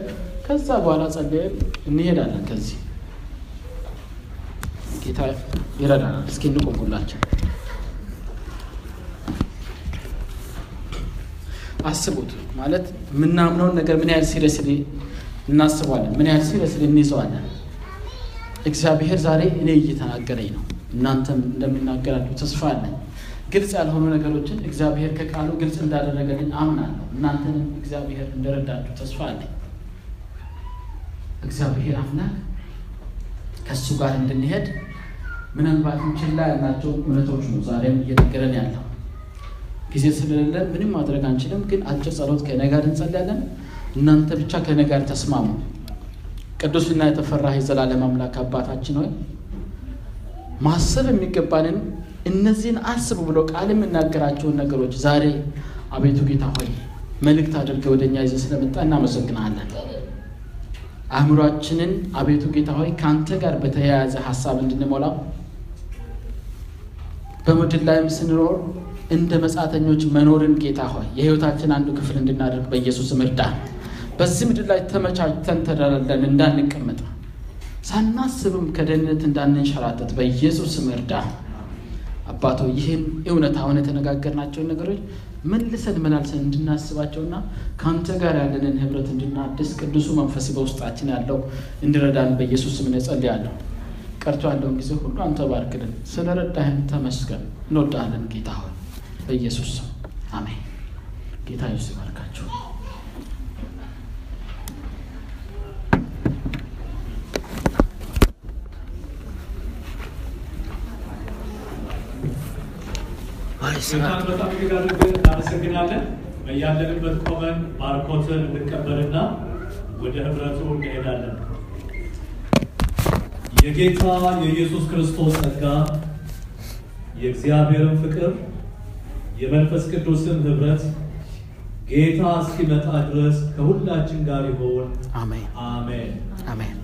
ከዛ በኋላ ጸልየን እንሄዳለን። ከዚህ ጌታ ይረዳናል። እስኪ እንቆም ሁላችን። አስቡት ማለት የምናምነውን ነገር ምን ያህል seriously እናስባለን፣ ምን ያህል seriously እንይዘዋለን። እግዚአብሔር ዛሬ እኔ እየተናገረኝ ነው፣ እናንተም እንደሚናገራችሁ ተስፋ አለኝ። ግልጽ ያልሆኑ ነገሮችን እግዚአብሔር ከቃሉ ግልጽ እንዳደረገልኝ አምናለሁ። እናንተንም እግዚአብሔር እንደረዳችሁ ተስፋ አለኝ። እግዚአብሔር አምላክ ከእሱ ጋር እንድንሄድ ምናልባትም ችላ ያልናቸው እውነቶች ነው ዛሬም እየነገረን ያለው። ጊዜ ስለሌለን ምንም ማድረግ አንችልም፣ ግን አጭር ጸሎት ከእኔ ጋር እንጸልያለን። እናንተ ብቻ ከእኔ ጋር ተስማሙ። ቅዱስና የተፈራህ የዘላለም አምላክ አባታችን ሆይ ማሰብ የሚገባንን እነዚህን አስቡ ብሎ ቃል የምናገራቸውን ነገሮች ዛሬ አቤቱ ጌታ ሆይ መልእክት አድርገህ ወደ እኛ ይዘህ ስለመጣ እናመሰግናለን። አእምሯችንን አቤቱ ጌታ ሆይ ከአንተ ጋር በተያያዘ ሀሳብ እንድንሞላ በምድር ላይም ስንኖር እንደ መጻተኞች መኖርን ጌታ ሆይ የሕይወታችን አንዱ ክፍል እንድናደርግ በኢየሱስ እርዳን። በዚህ ምድር ላይ ተመቻችተን ተደላለን እንዳንቀመጥ ሳናስብም ከደህንነት እንዳንንሸራተት በኢየሱስ እርዳን። አባቶ ይህን እውነት አሁን የተነጋገርናቸውን ነገሮች መልሰን መላልሰን እንድናስባቸውና ከአንተ ጋር ያለንን ህብረት እንድናድስ ቅዱሱ መንፈስ በውስጣችን ያለው እንዲረዳን በኢየሱስ ስም እጸልያለሁ። ቀርቶ ያለውን ጊዜ ሁሉ አንተ ባርክልን። ስለ ረዳህን ተመስገን። እንወዳለን ጌታ ሆይ በኢየሱስ ስም አሜን። ጌታ ይባርካችሁ። ጌታን በጣም እጅግ አድርገን እናመሰግናለን። በያለንበት ቆመን ባርኮትን እንቀበልና ወደ ህብረቱ እንሄዳለን። የጌታ የኢየሱስ ክርስቶስ ጸጋ፣ የእግዚአብሔርን ፍቅር፣ የመንፈስ ቅዱስን ህብረት ጌታ እስኪመጣ ድረስ ከሁላችን ጋር ይሆን። አሜን። አሜን።